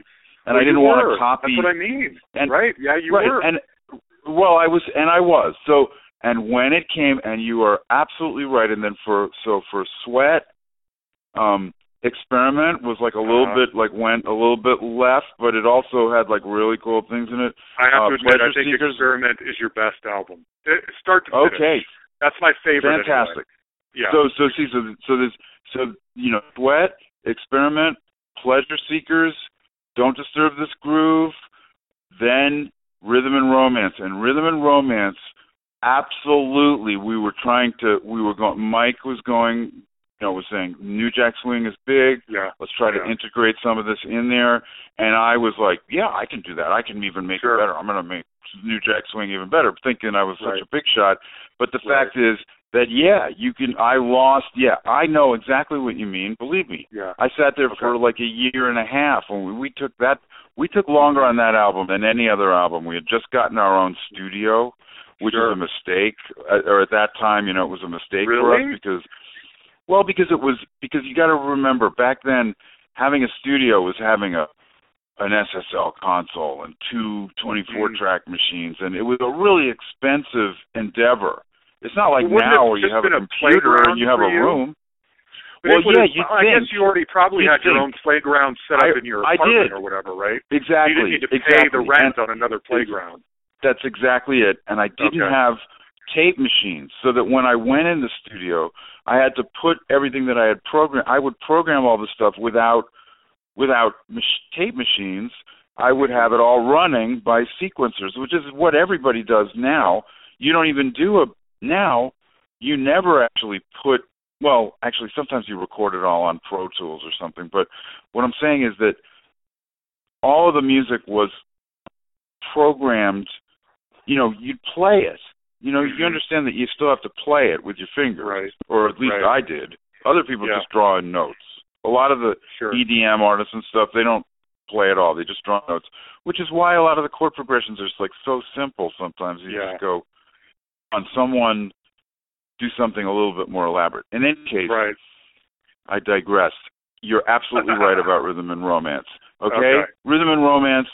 [SPEAKER 3] and
[SPEAKER 2] Well,
[SPEAKER 3] I didn't want to copy.
[SPEAKER 2] That's what I mean.
[SPEAKER 3] and-
[SPEAKER 2] right? Yeah, you
[SPEAKER 3] right,
[SPEAKER 2] were.
[SPEAKER 3] and well, I was, and I was. So, and when it came, and you are absolutely right. And then for so for sweat, um, experiment was like a little
[SPEAKER 2] Uh-huh.
[SPEAKER 3] bit like went a little bit left, but it also had like really cool things in it.
[SPEAKER 2] I have
[SPEAKER 3] uh,
[SPEAKER 2] to admit, I think
[SPEAKER 3] Seekers-
[SPEAKER 2] Experiment is your best album. It, start to finish.
[SPEAKER 3] Okay,
[SPEAKER 2] That's my favorite. anyway.
[SPEAKER 3] fantastic.
[SPEAKER 2] Yeah.
[SPEAKER 3] So so see so so this so you know sweat experiment pleasure seekers don't disturb this groove then rhythm and romance and rhythm and romance absolutely we were trying to we were going Mic was going you know was saying New Jack Swing is big
[SPEAKER 2] yeah.
[SPEAKER 3] let's try to integrate some of this in there and I was like yeah I can do that I can even make
[SPEAKER 2] Sure.
[SPEAKER 3] it better I'm going to make New Jack Swing even better thinking I was such
[SPEAKER 2] Right.
[SPEAKER 3] a big shot but the
[SPEAKER 2] Right.
[SPEAKER 3] fact is that yeah, you can. I lost. Yeah, I know exactly what you mean. Believe me,
[SPEAKER 2] Yeah.
[SPEAKER 3] I sat there for like a year and a half when we, we took that. We took longer on that album than any other album. We had just gotten our own studio, which
[SPEAKER 2] Sure.
[SPEAKER 3] was a mistake. Uh, Or at that time, you know, it was a mistake for us because, well, because it was because you got to remember back then having a studio was having a an SSL console and two 24
[SPEAKER 2] Mhm.
[SPEAKER 3] track machines, and it was a really expensive endeavor. It's not like
[SPEAKER 2] Well,
[SPEAKER 3] now where you have a
[SPEAKER 2] been a
[SPEAKER 3] computer and you have a
[SPEAKER 2] you?
[SPEAKER 3] room.
[SPEAKER 2] But
[SPEAKER 3] well, yeah, you'd
[SPEAKER 2] I
[SPEAKER 3] think.
[SPEAKER 2] guess you already probably
[SPEAKER 3] You'd
[SPEAKER 2] had your own playground set up
[SPEAKER 3] I-
[SPEAKER 2] in your apartment or whatever, right?
[SPEAKER 3] Exactly.
[SPEAKER 2] You didn't need to
[SPEAKER 3] exactly.
[SPEAKER 2] the rent
[SPEAKER 3] And
[SPEAKER 2] on another playground.
[SPEAKER 3] That's exactly it. And I didn't
[SPEAKER 2] Okay.
[SPEAKER 3] have tape machines, so that when I went in the studio, I had to put everything that I had programmed. I would program all the stuff without without mach- tape machines. I would have it all running by sequencers, which is what everybody does now. You don't even do a now. You never actually put. Well, actually, sometimes you record it all on Pro Tools or something. But what I'm saying is that all of the music was programmed. You know, you'd play it. You know,
[SPEAKER 2] Mhm.
[SPEAKER 3] you understand that you still have to play it with your fingers,
[SPEAKER 2] Right.
[SPEAKER 3] or at least
[SPEAKER 2] Right.
[SPEAKER 3] I did. Other people
[SPEAKER 2] Yeah.
[SPEAKER 3] just draw in notes. A lot of the
[SPEAKER 2] Sure.
[SPEAKER 3] EDM artists and stuff, they don't play at all. They just draw notes, which is why a lot of the chord progressions are just like so simple. Sometimes you
[SPEAKER 2] Yeah.
[SPEAKER 3] just go, on someone do something a little bit more elaborate. In any case,
[SPEAKER 2] Right.
[SPEAKER 3] I digress. You're absolutely right about rhythm and romance. Okay?
[SPEAKER 2] Okay.
[SPEAKER 3] Rhythm and romance,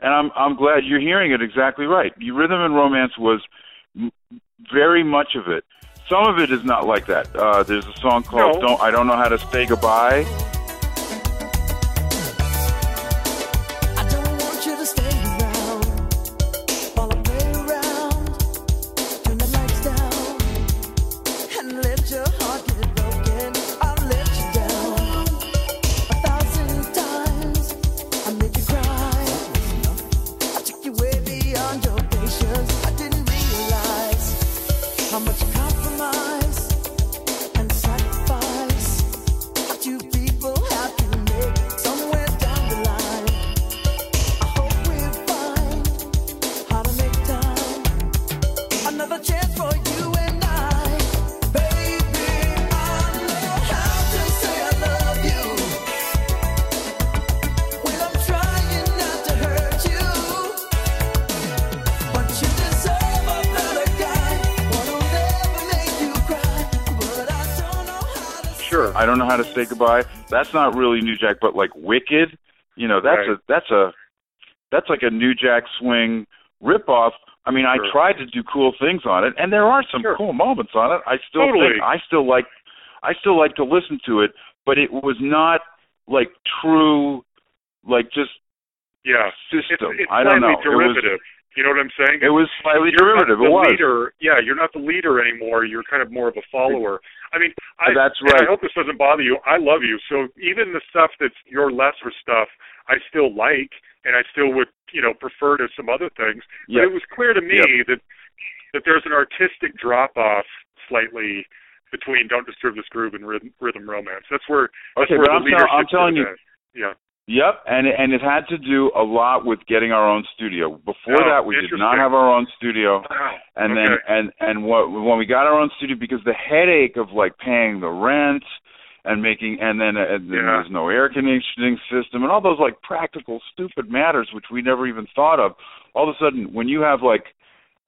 [SPEAKER 3] and I'm I'm glad you're hearing it exactly right. You- Rhythm and romance was m- very much of it. Some of it is not like that. Uh, there's a song called
[SPEAKER 2] No.
[SPEAKER 3] "Don't I Don't Know How to Say Goodbye."
[SPEAKER 5] Say
[SPEAKER 3] goodbye. That's not really New Jack, but like Wicked, you know, that's
[SPEAKER 2] Right.
[SPEAKER 3] a that's a that's like a New Jack swing ripoff. I mean, I tried to do cool things on it, and there are some
[SPEAKER 2] Sure.
[SPEAKER 3] cool moments on it. I still
[SPEAKER 2] Totally.
[SPEAKER 3] think I still like I still like to listen to it, but it was not like true, like just
[SPEAKER 2] Yeah.
[SPEAKER 3] System.
[SPEAKER 2] it's
[SPEAKER 3] I don't know. It was
[SPEAKER 2] derivative. You know what I'm saying?
[SPEAKER 3] it was slightly
[SPEAKER 2] you're
[SPEAKER 3] derivative. It was.
[SPEAKER 2] leader. Yeah, you're not the leader anymore. You're kind of more of a follower. I mean, I,
[SPEAKER 3] That's right.
[SPEAKER 2] I hope this doesn't bother you. I love you. So even the stuff that's your lesser stuff, I still like, and I still would, you know, prefer to some other things. But
[SPEAKER 3] Yep.
[SPEAKER 2] it was clear to me that that there's an artistic drop off slightly between "Don't Disturb This Groove" and "Rhythm, rhythm Romance." That's where that's
[SPEAKER 3] Okay,
[SPEAKER 2] where
[SPEAKER 3] but
[SPEAKER 2] the
[SPEAKER 3] I'm, tell- I'm telling you.
[SPEAKER 2] Yeah.
[SPEAKER 3] Yep, and and it had to do a lot with getting our own studio. Before
[SPEAKER 2] Oh,
[SPEAKER 3] that, we did not have our own studio,
[SPEAKER 2] Wow.
[SPEAKER 3] and
[SPEAKER 2] okay.
[SPEAKER 3] then and and what when we got our own studio because the headache of like paying the rent and making and then uh, and then
[SPEAKER 2] Yeah.
[SPEAKER 3] there's no air conditioning system and all those like practical stupid matters which we never even thought of. All of a sudden, when you have like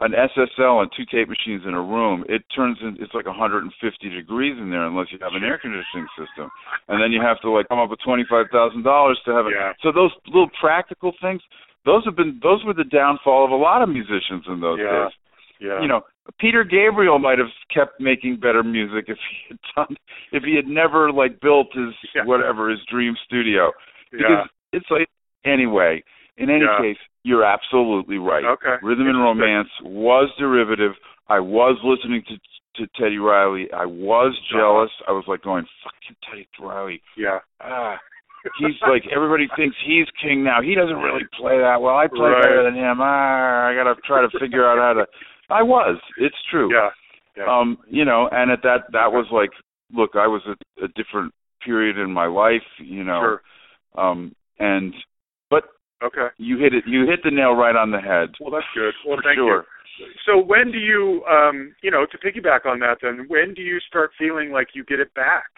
[SPEAKER 3] an SSL and two tape machines in a room, it turns in it's like 150 degrees in there unless you have an air conditioning system, and then you have to like come up with twenty five thousand dollars to have it.
[SPEAKER 2] Yeah.
[SPEAKER 3] So those little practical things, those have been those were the downfall of a lot of musicians in those
[SPEAKER 2] Yeah.
[SPEAKER 3] days.
[SPEAKER 2] yeah.
[SPEAKER 3] You know, Peter Gabriel might have kept making better music if he had done if he had never like built his
[SPEAKER 2] Yeah.
[SPEAKER 3] whatever his dream studio.
[SPEAKER 2] yeah.
[SPEAKER 3] Because it's like anyway. In any
[SPEAKER 2] Yeah.
[SPEAKER 3] case, you're absolutely right.
[SPEAKER 2] Okay.
[SPEAKER 3] Rhythm and Romance was derivative. I was listening to to Teddy Riley. I was jealous. I was like going, "Fuck you, Teddy Riley."
[SPEAKER 2] Yeah.
[SPEAKER 3] Ah, he's like everybody thinks he's king now. He doesn't really play that well. I play
[SPEAKER 2] Right.
[SPEAKER 3] better than him. Ah, I gotta try to figure out how to. I was. It's true.
[SPEAKER 2] Yeah. Yeah.
[SPEAKER 3] Um, you know, and at that that was like, look, I was at a different period in my life. You know,
[SPEAKER 2] Sure.
[SPEAKER 3] um, and
[SPEAKER 2] Okay.
[SPEAKER 3] you hit it. You hit the nail right on the head.
[SPEAKER 2] Well, that's good. Well,
[SPEAKER 3] for
[SPEAKER 2] thank
[SPEAKER 3] sure.
[SPEAKER 2] you. So when do you, um, you know, to piggyback on that, then when do you start feeling like you get it back?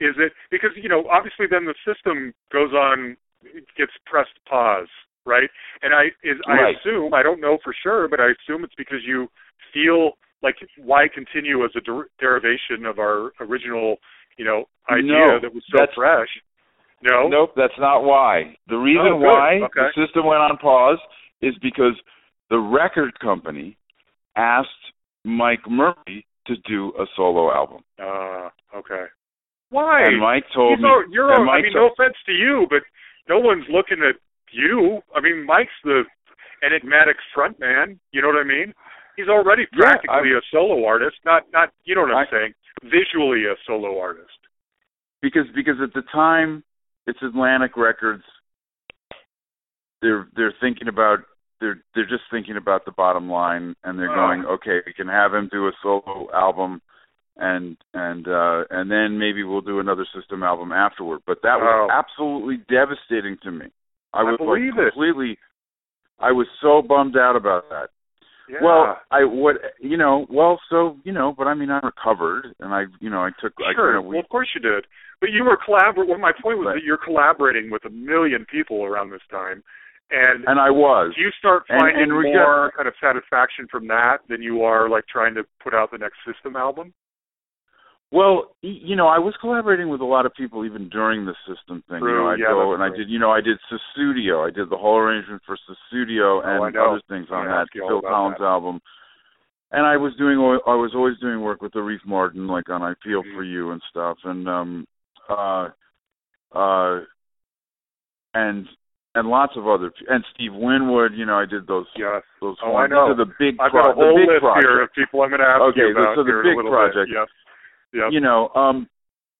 [SPEAKER 2] Is it because you know, obviously, then the system goes on, it gets pressed pause, right? And I is I assume I don't know for sure, but I assume it's because you feel like why continue as a der- derivation of our original, you know, idea
[SPEAKER 3] No,
[SPEAKER 2] that was so fresh. No.
[SPEAKER 3] Nope, that's not why. The reason
[SPEAKER 2] Oh,
[SPEAKER 3] why
[SPEAKER 2] Okay.
[SPEAKER 3] the system went on pause is because the record company asked Mic Murphy to do a solo album.
[SPEAKER 2] Uh, okay. Why?
[SPEAKER 3] And Mic told
[SPEAKER 2] He's
[SPEAKER 3] me
[SPEAKER 2] you're.
[SPEAKER 3] and
[SPEAKER 2] al- I mean, no offense to you, but no one's looking at you. I mean, Mic's the enigmatic front man. You know what I mean? He's already
[SPEAKER 3] Yeah,
[SPEAKER 2] practically a solo artist. Not, not. You know what I'm
[SPEAKER 3] I-
[SPEAKER 2] saying? Visually a solo artist.
[SPEAKER 3] because because at the time it's Atlantic Records. They're they're thinking about they're they're just thinking about the bottom line and they're
[SPEAKER 2] Oh.
[SPEAKER 3] going okay we can have him do a solo album and and uh and then maybe we'll do another system album afterward but that was
[SPEAKER 2] Oh.
[SPEAKER 3] absolutely devastating to me I
[SPEAKER 2] I
[SPEAKER 3] was
[SPEAKER 2] believe
[SPEAKER 3] like
[SPEAKER 2] it.
[SPEAKER 3] completely I was so bummed out about that
[SPEAKER 2] Yeah.
[SPEAKER 3] well, I what you know, well, so you know, but I mean, I recovered, and I, you know, I took, I,
[SPEAKER 2] sure.
[SPEAKER 3] you know, we,
[SPEAKER 2] well, of course you did. But you were collaborating. Well, my point was
[SPEAKER 3] Right.
[SPEAKER 2] that you're collaborating with a million people around this time, And
[SPEAKER 3] and I was.
[SPEAKER 2] do you start finding
[SPEAKER 3] and we
[SPEAKER 2] more kind of satisfaction from that than you are like trying to put out the next System album?
[SPEAKER 3] Well, you know, I was collaborating with a lot of people even during the system thing. you know, I'd
[SPEAKER 2] yeah,
[SPEAKER 3] go and I did, you know, I did Sussudio. I did the whole arrangement for Sussudio
[SPEAKER 2] Oh,
[SPEAKER 3] and other things on
[SPEAKER 2] I
[SPEAKER 3] that
[SPEAKER 2] asked you all
[SPEAKER 3] Phil Collins
[SPEAKER 2] that.
[SPEAKER 3] album. And I was doing, I was always doing work with the Arif Mardin, like on "I Feel
[SPEAKER 2] Mhm.
[SPEAKER 3] for You" and stuff, and um, uh, uh, and and lots of other, and Steve Winwood. You know, I did those
[SPEAKER 2] Yes.
[SPEAKER 3] those
[SPEAKER 2] Oh, I know.
[SPEAKER 3] The big,
[SPEAKER 2] I've got a whole list
[SPEAKER 3] projects.
[SPEAKER 2] here of people I'm going to ask
[SPEAKER 3] Okay,
[SPEAKER 2] you about
[SPEAKER 3] so the
[SPEAKER 2] here in a
[SPEAKER 3] big project.
[SPEAKER 2] Bit. Yes.
[SPEAKER 3] You know um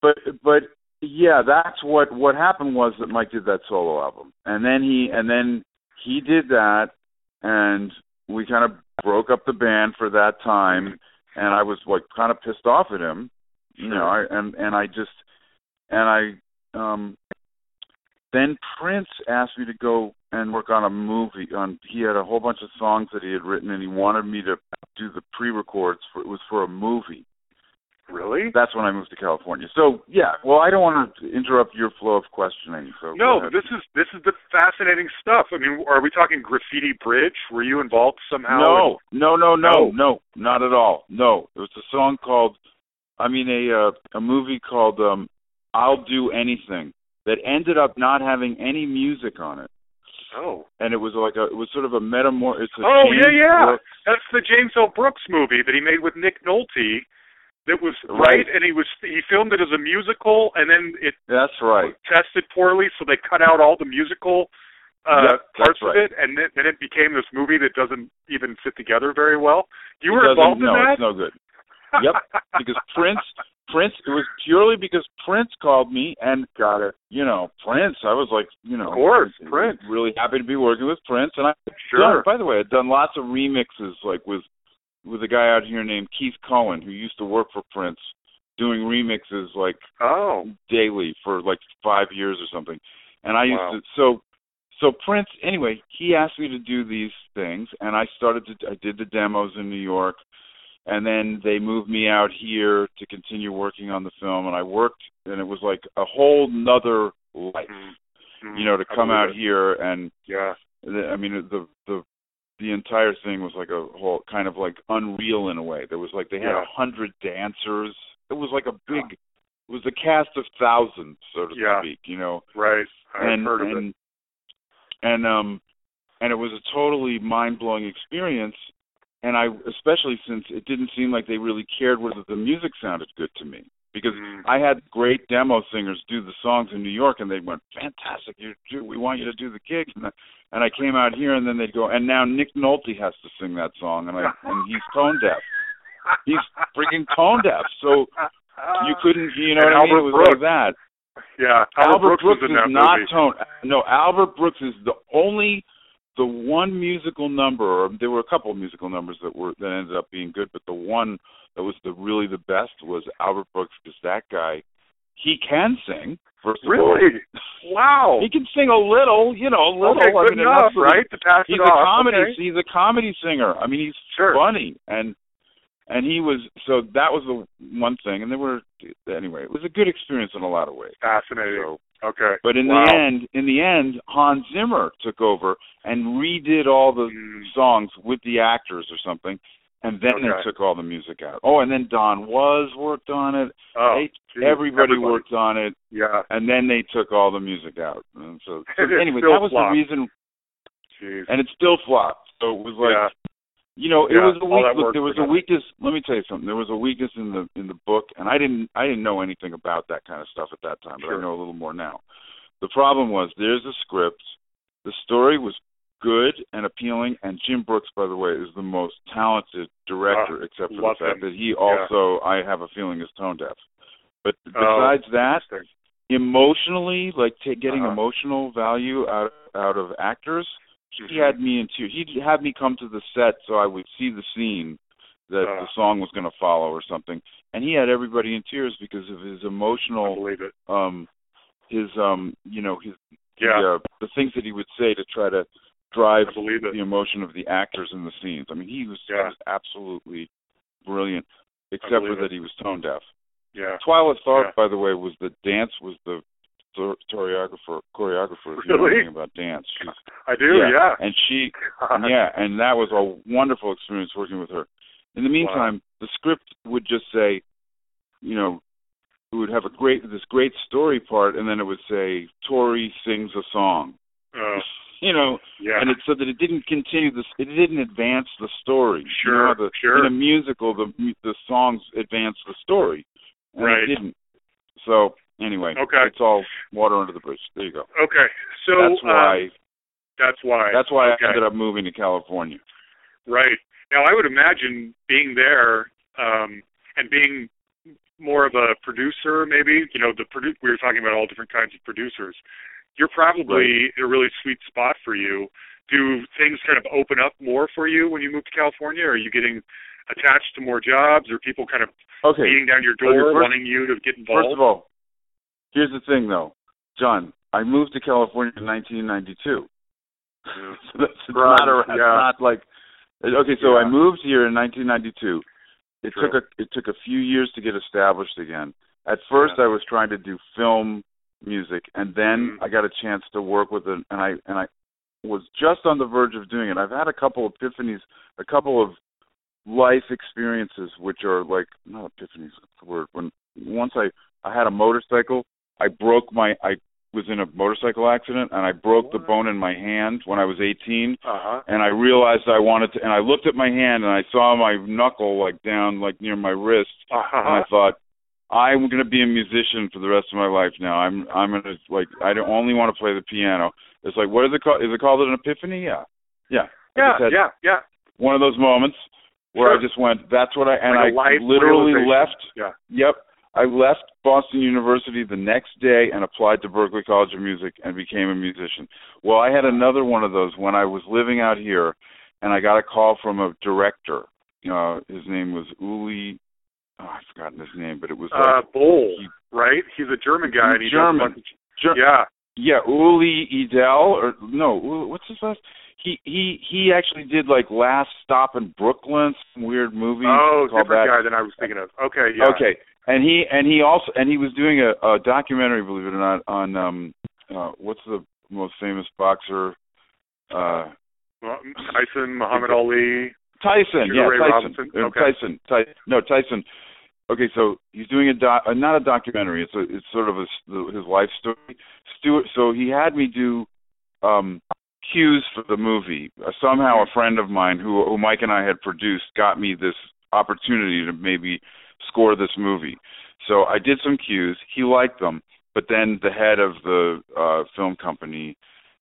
[SPEAKER 3] but but yeah that's what what happened was that mike did that solo album. And then he and then he did that and we kind of broke up the band for that time. And i was like kind of pissed off at him you know i and and i just and i um then prince asked me to go and work on a movie on he had a whole bunch of songs that he had written and he wanted me to do the pre-records for it was for a movie
[SPEAKER 2] Really?
[SPEAKER 3] that's when I moved to California. So yeah, well, I don't want to interrupt your flow of questioning. So
[SPEAKER 2] No, this is this is the fascinating stuff. I mean, are we talking Graffiti Bridge? Were you involved somehow?
[SPEAKER 3] no, no, no,
[SPEAKER 2] No.
[SPEAKER 3] no, no, not at all. No, it was a song called, I mean, a uh, a movie called um, "I'll Do Anything" that ended up not having any music on it,
[SPEAKER 2] Oh.
[SPEAKER 3] and it was like a, it was sort of a metamor. It's a
[SPEAKER 2] Oh
[SPEAKER 3] James
[SPEAKER 2] yeah, yeah.
[SPEAKER 3] Brooks-
[SPEAKER 2] That's the James L. Brooks movie that he made with Nick Nolte. That was
[SPEAKER 3] Right.
[SPEAKER 2] and he was he filmed it as a musical, and then it
[SPEAKER 3] That's right.
[SPEAKER 2] tested poorly, so they cut out all the musical uh
[SPEAKER 3] Yep,
[SPEAKER 2] parts of it, and then, then it became this movie that doesn't even fit together very well. You were involved in
[SPEAKER 3] no,
[SPEAKER 2] that?
[SPEAKER 3] it's no good. Yep, because Prince, Prince, it was purely because Prince called me and
[SPEAKER 2] Got it.
[SPEAKER 3] you know, Prince. I was like, you know,
[SPEAKER 2] Of course, Prince.
[SPEAKER 3] Really happy to be working with Prince, and I
[SPEAKER 2] Sure.
[SPEAKER 3] done, by the way, I've done lots of remixes, like with with a guy out here named Keith Cohen, who used to work for Prince, doing remixes like
[SPEAKER 2] Oh.
[SPEAKER 3] daily for like five years or something. And I used to so so Prince anyway, he asked me to do these things and I started to I did the demos in New York and then they moved me out here to continue working on the film and I worked and it was like a whole nother life.
[SPEAKER 2] Mhm.
[SPEAKER 3] You know, to come out
[SPEAKER 2] it.
[SPEAKER 3] here and
[SPEAKER 2] Yeah.
[SPEAKER 3] I mean the the the entire thing was like a whole kind of like unreal in a way. There was like they had
[SPEAKER 2] Yeah.
[SPEAKER 3] a hundred dancers. It was like a big it was a cast of thousands, so to
[SPEAKER 2] Yeah.
[SPEAKER 3] speak, you know.
[SPEAKER 2] Right. I've
[SPEAKER 3] and
[SPEAKER 2] heard of
[SPEAKER 3] and
[SPEAKER 2] it.
[SPEAKER 3] and um and it was a totally mind blowing experience and I especially since it didn't seem like they really cared whether the music sounded good to me. Because
[SPEAKER 2] Mhm.
[SPEAKER 3] I had great demo singers do the songs in New York, and they went, "Fantastic! You, do, we want you to do the gigs." And I, and I came out here, and then they'd go, "And now Nick Nolte has to sing that song, and I and he's tone deaf. He's freaking tone deaf, so you couldn't, you know
[SPEAKER 2] And
[SPEAKER 3] what I mean?
[SPEAKER 2] Albert
[SPEAKER 3] It was
[SPEAKER 2] Brooks.
[SPEAKER 3] like that.
[SPEAKER 2] Yeah.
[SPEAKER 3] Albert, Brooks,
[SPEAKER 2] was in
[SPEAKER 3] is not
[SPEAKER 2] movie.
[SPEAKER 3] tone. No, Albert Brooks is the only, the one musical number. Or there were a couple of musical numbers that were that ended up being good, but the one that was the really the best was Albert Brooks because that guy, he can sing. First of all,
[SPEAKER 2] Really? Wow.
[SPEAKER 3] he can sing a little, you know, a little.
[SPEAKER 2] okay,
[SPEAKER 3] I mean,
[SPEAKER 2] enough, right? To pass
[SPEAKER 3] He's
[SPEAKER 2] it
[SPEAKER 3] a
[SPEAKER 2] off.
[SPEAKER 3] comedy.
[SPEAKER 2] Okay.
[SPEAKER 3] He's a comedy singer. I mean, he's
[SPEAKER 2] Sure.
[SPEAKER 3] funny and and he was so that was the one thing and there were anyway it was a good experience in a lot of ways
[SPEAKER 2] Fascinating.
[SPEAKER 3] so
[SPEAKER 2] okay.
[SPEAKER 3] but in
[SPEAKER 2] Wow.
[SPEAKER 3] the end, in the end, Hans Zimmer took over and redid all the
[SPEAKER 2] Mm.
[SPEAKER 3] songs with the actors or something, and then they took all the music out. Oh, and then Don Was worked on it.
[SPEAKER 2] Oh,
[SPEAKER 3] They-
[SPEAKER 2] geez,
[SPEAKER 3] everybody, worked on it,
[SPEAKER 2] Yeah.
[SPEAKER 3] and then they took all the music out. And so, so
[SPEAKER 2] And
[SPEAKER 3] anyway, that was
[SPEAKER 2] flopped.
[SPEAKER 3] the reason,
[SPEAKER 2] Jeez.
[SPEAKER 3] and it still flopped. So it was like.
[SPEAKER 2] yeah.
[SPEAKER 3] You know, it
[SPEAKER 2] Yeah,
[SPEAKER 3] was a weak. Look, there was a weakness. Let me tell you something. There was a weakness in the in the book, and I didn't I didn't know anything about that kind of stuff at that time, but
[SPEAKER 2] Sure.
[SPEAKER 3] I know a little more now. The problem was there's a script. The story was good and appealing, and Jim Brooks, by the way, is the most talented director,
[SPEAKER 2] Ah,
[SPEAKER 3] except for the fact
[SPEAKER 2] him.
[SPEAKER 3] that he also, I have a feeling, is tone deaf. But
[SPEAKER 2] Oh,
[SPEAKER 3] besides that, emotionally, like ta getting
[SPEAKER 2] Uh-huh.
[SPEAKER 3] emotional value out out of actors, he
[SPEAKER 2] Mhm.
[SPEAKER 3] had me in tears. He'd have me come to the set so I would see the scene that
[SPEAKER 2] Uh.
[SPEAKER 3] the song was going to follow or something, and he had everybody in tears because of his emotional,
[SPEAKER 2] believe it.
[SPEAKER 3] um, his um, you know, his
[SPEAKER 2] Yeah.
[SPEAKER 3] the, uh, the things that he would say to try to drive
[SPEAKER 2] I believe it.
[SPEAKER 3] the emotion of the actors in the scenes. I mean, he was
[SPEAKER 2] Yeah.
[SPEAKER 3] just absolutely brilliant, except for
[SPEAKER 2] it.
[SPEAKER 3] that he was tone deaf.
[SPEAKER 2] Yeah.
[SPEAKER 3] Twyla Tharp,
[SPEAKER 2] Yeah.
[SPEAKER 3] by the way, was the dance was the choreographer, choreographer. If you know
[SPEAKER 2] Really?
[SPEAKER 3] anything about dance. She's,
[SPEAKER 2] I do, yeah.
[SPEAKER 3] And she,
[SPEAKER 2] God.
[SPEAKER 3] yeah, and that was a wonderful experience working with her. In the meantime, the script would just say, you know, it would have a great this great story part, and then it would say Tori sings a song.
[SPEAKER 2] Uh,
[SPEAKER 3] You know,
[SPEAKER 2] yeah.
[SPEAKER 3] and it's so that it didn't continue this. It didn't advance the story. You
[SPEAKER 2] Sure,
[SPEAKER 3] know, the,
[SPEAKER 2] sure.
[SPEAKER 3] In a musical, the the songs advance the story, and
[SPEAKER 2] Right.
[SPEAKER 3] it didn't. So anyway,
[SPEAKER 2] Okay.
[SPEAKER 3] it's all water under the bridge. There you go.
[SPEAKER 2] okay. So
[SPEAKER 3] that's
[SPEAKER 2] uh,
[SPEAKER 3] why.
[SPEAKER 2] that's why.
[SPEAKER 3] that's why
[SPEAKER 2] okay.
[SPEAKER 3] I ended up moving to California.
[SPEAKER 2] Right. Now, I would imagine being there um, and being more of a producer, maybe, you know, the produ- we were talking about all different kinds of producers. You're probably in a really sweet spot for you. Do things kind of open up more for you when you move to California? Are you getting attached to more jobs? Or people kind of
[SPEAKER 3] Okay.
[SPEAKER 2] beating down your
[SPEAKER 3] Okay,
[SPEAKER 2] door,
[SPEAKER 3] first-
[SPEAKER 2] wanting you to get involved?
[SPEAKER 3] First of all, here's the thing, though, John. I moved to California in 1992.
[SPEAKER 2] Yeah.
[SPEAKER 3] so that's
[SPEAKER 2] Right,
[SPEAKER 3] not a,
[SPEAKER 2] yeah.
[SPEAKER 3] not like okay. So I moved here in 1992. It
[SPEAKER 2] True.
[SPEAKER 3] took a it took a few years to get established again. At first,
[SPEAKER 2] Yeah.
[SPEAKER 3] I was trying to do film music, and then
[SPEAKER 2] Mhm.
[SPEAKER 3] I got a chance to work with it, and I and I was just on the verge of doing it. I've had a couple epiphanies, a couple of life experiences, which are like not epiphanies. That's the word. When once I I had a motorcycle, I broke my I was in a motorcycle accident, and I broke the bone in my hand when I was 18
[SPEAKER 2] Uh-huh.
[SPEAKER 3] and I realized I wanted to, and I looked at my hand and I saw my knuckle like down like near my wrist, and I
[SPEAKER 2] Uh-huh.
[SPEAKER 3] thought, I'm going to be a musician for the rest of my life now. I'm I'm going to like I don't only want to play the piano. It's like what is it called? Is it called an epiphany? Yeah, yeah.
[SPEAKER 2] Yeah, yeah, yeah.
[SPEAKER 3] One of those moments where
[SPEAKER 2] Sure.
[SPEAKER 3] I just went, that's what I and
[SPEAKER 2] Like
[SPEAKER 3] I literally left.
[SPEAKER 2] Yeah.
[SPEAKER 3] Yep. I left Boston University the next day and applied to Berklee College of Music and became a musician. Well, I had another one of those when I was living out here, and I got a call from a director. Uh, his name was Uli. Oh, I've forgotten his name, but it was
[SPEAKER 2] Uh,
[SPEAKER 3] like he-
[SPEAKER 2] right? He's a German guy. And he
[SPEAKER 3] German.
[SPEAKER 2] Does
[SPEAKER 3] Ger-
[SPEAKER 2] yeah.
[SPEAKER 3] yeah, Uli Edel or no, what's his last? He he he actually did like Last Stop in Brooklyn, some weird movie
[SPEAKER 2] Oh, different
[SPEAKER 3] that.
[SPEAKER 2] guy than I was thinking of. Okay, yeah.
[SPEAKER 3] Okay, and he and he also and he was doing a, a documentary, believe it or not, on um uh what's the most famous boxer? Uh
[SPEAKER 2] Well, Tyson, Muhammad Ali.
[SPEAKER 3] Tyson,
[SPEAKER 2] Sugar
[SPEAKER 3] yeah,
[SPEAKER 2] Ray
[SPEAKER 3] Tyson,
[SPEAKER 2] Robinson?
[SPEAKER 3] Uh,
[SPEAKER 2] Okay.
[SPEAKER 3] Tyson, Ty- no Tyson. Okay, so he's doing a doc, uh, not a documentary. It's a, it's sort of a, his life story. Stuart, so he had me do um cues for the movie. Uh, somehow, a friend of mine who, who Mic and I had produced got me this opportunity to maybe score this movie. So I did some cues. He liked them, but then the head of the uh film company,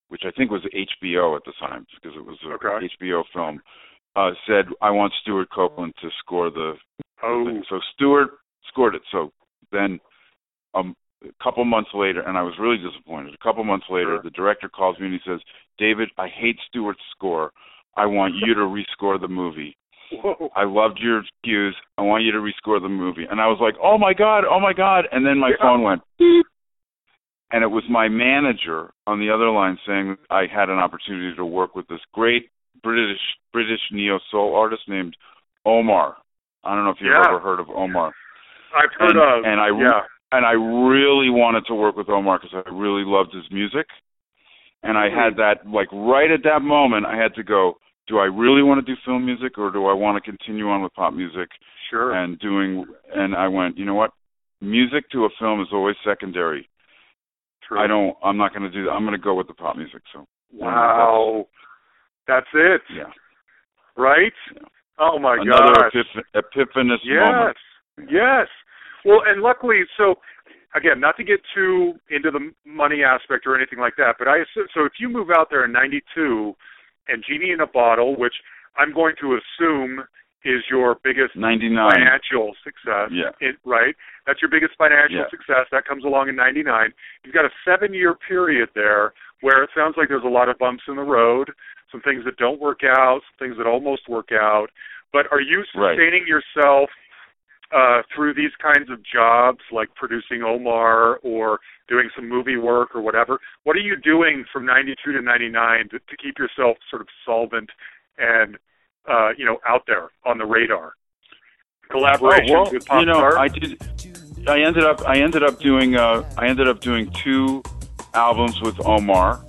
[SPEAKER 3] which I think was HBO at the time because it was a
[SPEAKER 2] Okay.
[SPEAKER 3] HBO film, uh said I want Stewart Copeland to score the
[SPEAKER 2] Oh,
[SPEAKER 3] thing. So Stewart scored it. So then um, a couple months later, and I was really disappointed. A couple months later,
[SPEAKER 2] Sure.
[SPEAKER 3] the director calls me and he says, "David, I hate Stewart's score. I want you to rescore the movie.
[SPEAKER 2] whoa.
[SPEAKER 3] I loved your cues. I want you to rescore the movie." And I was like, "Oh my god, oh my god!" And then my
[SPEAKER 2] Yeah.
[SPEAKER 3] phone went beep, and it was my manager on the other line saying I had an opportunity to work with this great British British neo soul artist named Omar. I don't know if you've
[SPEAKER 2] Yeah.
[SPEAKER 3] ever heard of Omar
[SPEAKER 2] I've heard
[SPEAKER 3] and-
[SPEAKER 2] of.
[SPEAKER 3] and I-
[SPEAKER 2] yeah.
[SPEAKER 3] and I really wanted to work with Omar because I really loved his music. And I had hmm. that like right at that moment, I had to go. Do I really want to do film music, or do I want to continue on with pop music
[SPEAKER 2] Sure.
[SPEAKER 3] and doing? And I went, you know what? Music to a film is always secondary.
[SPEAKER 2] True.
[SPEAKER 3] I don't. I'm not going to do that. I'm going to go with the pop music. So
[SPEAKER 2] Wow. That's it,
[SPEAKER 3] yeah,
[SPEAKER 2] right?
[SPEAKER 3] Yeah.
[SPEAKER 2] Oh my
[SPEAKER 3] god.
[SPEAKER 2] another
[SPEAKER 3] epiph- epiphanous
[SPEAKER 2] Yes.
[SPEAKER 3] moment.
[SPEAKER 2] Yes. Yes. Well, and luckily, so again, not to get too into the money aspect or anything like that, but I so if you move out there in '92 and Genie in a Bottle, which I'm going to assume is your biggest
[SPEAKER 3] Ninety nine.
[SPEAKER 2] financial success,
[SPEAKER 3] Yeah.
[SPEAKER 2] it, right? That's your biggest financial
[SPEAKER 3] Yeah.
[SPEAKER 2] success. That comes along in '99. You've got a seven-year period there where it sounds like there's a lot of bumps in the road, some things that don't work out, some things that almost work out. But are you
[SPEAKER 3] Right.
[SPEAKER 2] sustaining yourself uh, through these kinds of jobs, like producing Omar or doing some movie work or whatever? What are you doing from '92 to '99 to, to keep yourself sort of solvent and uh, you know out there on the radar? Collaborations
[SPEAKER 3] oh, well,
[SPEAKER 2] with pop
[SPEAKER 3] you know,
[SPEAKER 2] stars?
[SPEAKER 3] I did. I ended up I ended up doing uh, I ended up doing two albums with Omar.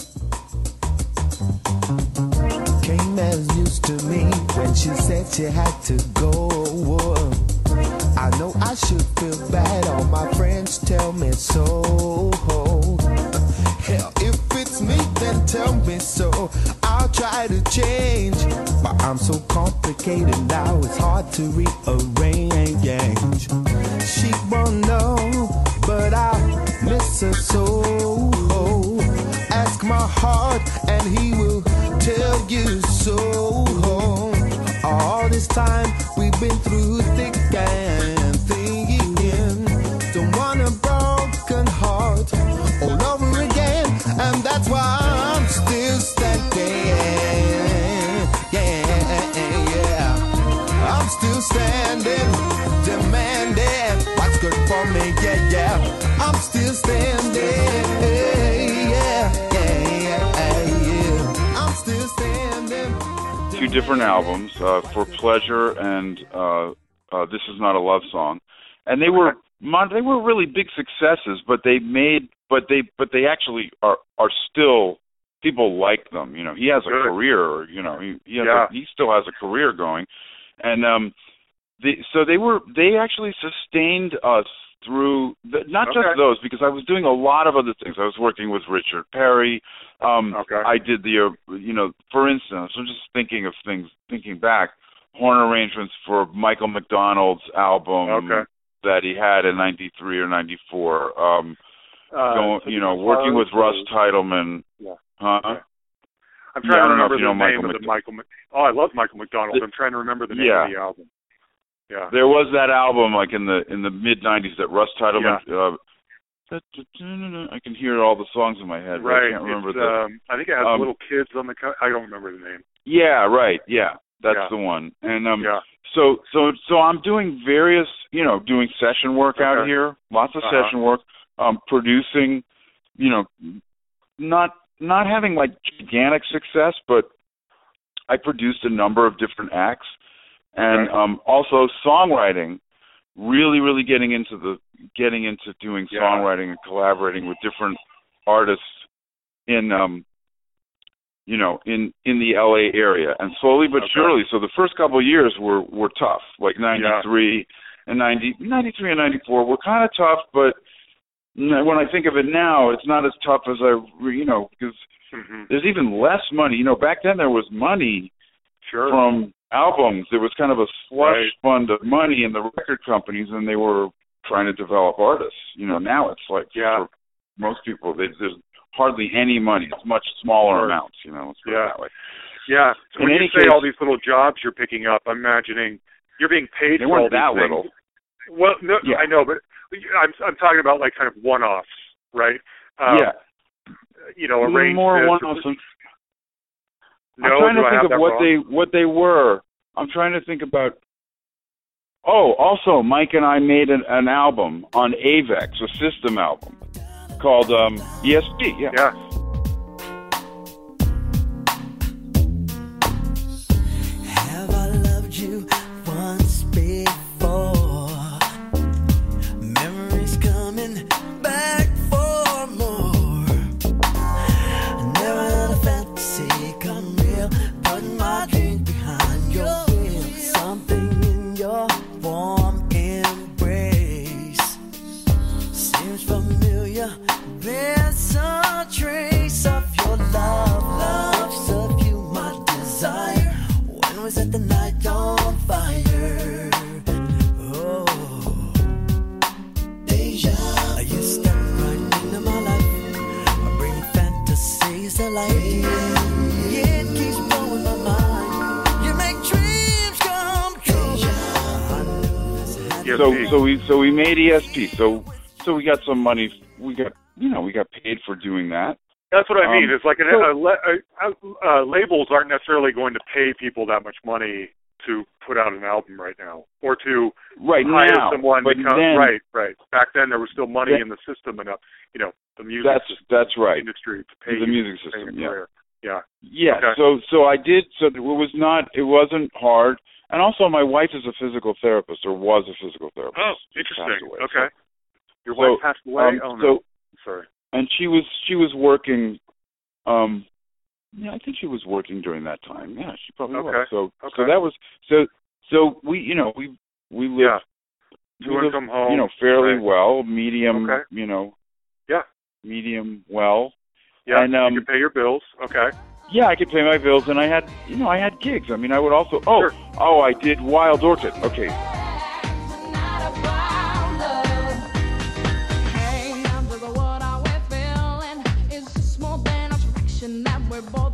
[SPEAKER 6] Came as news to me when she said she had to go. I know I should feel bad. All my friends tell me so. Hell, if it's me, then tell me so. I'll try to change, but I'm so complicated now. It's hard to rearrange. She won't know, but I miss her so. Ask my heart, and he will tell you so. All this time we've been through thick and thin. Don't want a broken heart all over again, and that's why I'm still standing. Yeah, yeah. I'm still standing, demanding what's good for me. Yeah, yeah. I'm still standing.
[SPEAKER 3] Two different albums uh, for pleasure and uh, uh, this is not a love song and they were mon- they were really big successes but they made but they but they actually are are still people like them you know he has a
[SPEAKER 2] Good.
[SPEAKER 3] career you know he he, has
[SPEAKER 2] Yeah.
[SPEAKER 3] a, he still has a career going and um the, so they were they actually sustained us through the, not just those because I was doing a lot of other things. I was working with Richard Perry. Um,
[SPEAKER 2] Okay.
[SPEAKER 3] I did the uh, you know for instance I'm just thinking of things thinking back horn arrangements for Michael McDonald's album
[SPEAKER 2] Okay.
[SPEAKER 3] that he had in '93 or '94. Um,
[SPEAKER 2] Uh,
[SPEAKER 3] going, you know, working with Russ Titelman.
[SPEAKER 2] Yeah.
[SPEAKER 3] Huh?
[SPEAKER 2] Okay. I'm trying
[SPEAKER 3] I
[SPEAKER 2] to
[SPEAKER 3] don't know if
[SPEAKER 2] remember the name
[SPEAKER 3] Michael
[SPEAKER 2] of the
[SPEAKER 3] Mc-
[SPEAKER 2] Michael. Mc- oh, I love Michael McDonald.
[SPEAKER 3] The-
[SPEAKER 2] I'm trying to remember the name
[SPEAKER 3] Yeah.
[SPEAKER 2] of the album. Yeah.
[SPEAKER 3] There was that album like in the in the mid '90s that Russ Titelman. Uh, I can hear all the songs in my head.
[SPEAKER 2] right.
[SPEAKER 3] I can't remember
[SPEAKER 2] it's,
[SPEAKER 3] the.
[SPEAKER 2] um, I think it has
[SPEAKER 3] um,
[SPEAKER 2] little kids on the. Co- I don't remember the name.
[SPEAKER 3] Yeah, right. Yeah, that's
[SPEAKER 2] Yeah.
[SPEAKER 3] the one. And um,
[SPEAKER 2] yeah.
[SPEAKER 3] so so so I'm doing various, you know, doing session work out here, lots of
[SPEAKER 2] Uh-huh.
[SPEAKER 3] session work, um, producing, you know, not not having like gigantic success, but I produced a number of different acts, and
[SPEAKER 2] Okay.
[SPEAKER 3] um, also songwriting. Really, really getting into the getting into doing
[SPEAKER 2] Yeah.
[SPEAKER 3] songwriting and collaborating with different artists in um you know in in the LA area and slowly but
[SPEAKER 2] Okay.
[SPEAKER 3] surely so the first couple of years were were tough like 93 and 90 93 and 94 were kind of tough but when I think of it now it's not as tough as I re- you know because
[SPEAKER 2] hmm
[SPEAKER 3] there's even less money you know back then there was money
[SPEAKER 2] Sure.
[SPEAKER 3] from albums there was kind of a slush
[SPEAKER 2] Right.
[SPEAKER 3] fund of money in the record companies and they were trying to develop artists you know now it's like
[SPEAKER 2] Yeah.
[SPEAKER 3] for most people they, there's hardly any money it's much smaller amounts you know let's put it
[SPEAKER 2] Yeah.
[SPEAKER 3] that way
[SPEAKER 2] yeah. So
[SPEAKER 3] in
[SPEAKER 2] when you say
[SPEAKER 3] case-
[SPEAKER 2] all these little jobs you're picking up, I'm imagining you're being paid
[SPEAKER 3] they
[SPEAKER 2] for all
[SPEAKER 3] weren't that
[SPEAKER 2] things.
[SPEAKER 3] little
[SPEAKER 2] Well, no,
[SPEAKER 3] Yeah.
[SPEAKER 2] I know, but I'm I'm talking about like kind of one-offs, right? Um,
[SPEAKER 3] yeah
[SPEAKER 2] You know, arrange
[SPEAKER 3] more
[SPEAKER 2] this.
[SPEAKER 3] one offs
[SPEAKER 2] No,
[SPEAKER 3] I'm trying to
[SPEAKER 2] I
[SPEAKER 3] think of what
[SPEAKER 2] wrong?
[SPEAKER 3] they what they were. I'm trying to think about. Oh, also, Mic and I made an, an album on Avex, a system album called um, ESP. Yeah.
[SPEAKER 2] Yeah.
[SPEAKER 5] We set the night on fire? Oh, deja. You step right into my life, bring fantasies to life. Yeah, it keeps blowing my mind. You make dreams come true. I knew this had to
[SPEAKER 3] So so we so we made ESP. So so we got some money. We got you know we got paid for doing that.
[SPEAKER 2] That's what I mean.
[SPEAKER 3] Um,
[SPEAKER 2] it's like an,
[SPEAKER 3] so-
[SPEAKER 2] a, a, uh, labels aren't necessarily going to pay people that much money to put out an album right now, or to
[SPEAKER 3] Right
[SPEAKER 2] hire
[SPEAKER 3] now,
[SPEAKER 2] someone
[SPEAKER 3] but
[SPEAKER 2] to come.
[SPEAKER 3] then
[SPEAKER 2] right, right. Back then, there was still money
[SPEAKER 3] Then-
[SPEAKER 2] in the system enough. You know, the music
[SPEAKER 3] that's
[SPEAKER 2] system,
[SPEAKER 3] that's right.
[SPEAKER 2] industry to pay
[SPEAKER 3] The music
[SPEAKER 2] pay
[SPEAKER 3] system. Yeah.
[SPEAKER 2] career. Yeah.
[SPEAKER 3] Yeah.
[SPEAKER 2] Okay.
[SPEAKER 3] So so I did. So it was not. It wasn't hard. And also, my wife is a physical therapist, or was a physical therapist.
[SPEAKER 2] Oh, interesting.
[SPEAKER 3] away.
[SPEAKER 2] Okay. Your
[SPEAKER 3] So,
[SPEAKER 2] wife passed away.
[SPEAKER 3] um,
[SPEAKER 2] oh
[SPEAKER 3] so
[SPEAKER 2] no, sorry.
[SPEAKER 3] And she was she was working um yeah i think she was working during that time yeah she probably
[SPEAKER 2] Okay.
[SPEAKER 3] was so
[SPEAKER 2] Okay.
[SPEAKER 3] so that was so so we you know we we lived
[SPEAKER 2] Yeah.
[SPEAKER 3] we lived,
[SPEAKER 2] home.
[SPEAKER 3] you know fairly
[SPEAKER 2] Right.
[SPEAKER 3] well medium
[SPEAKER 2] Okay.
[SPEAKER 3] you know
[SPEAKER 2] Yeah.
[SPEAKER 3] medium well
[SPEAKER 2] Yeah.
[SPEAKER 3] and, um,
[SPEAKER 2] you can pay your bills. Okay.
[SPEAKER 3] yeah i could pay my bills and i had you know i had gigs i mean i would also oh
[SPEAKER 2] Sure.
[SPEAKER 3] oh i did wild orchid okay
[SPEAKER 7] I'll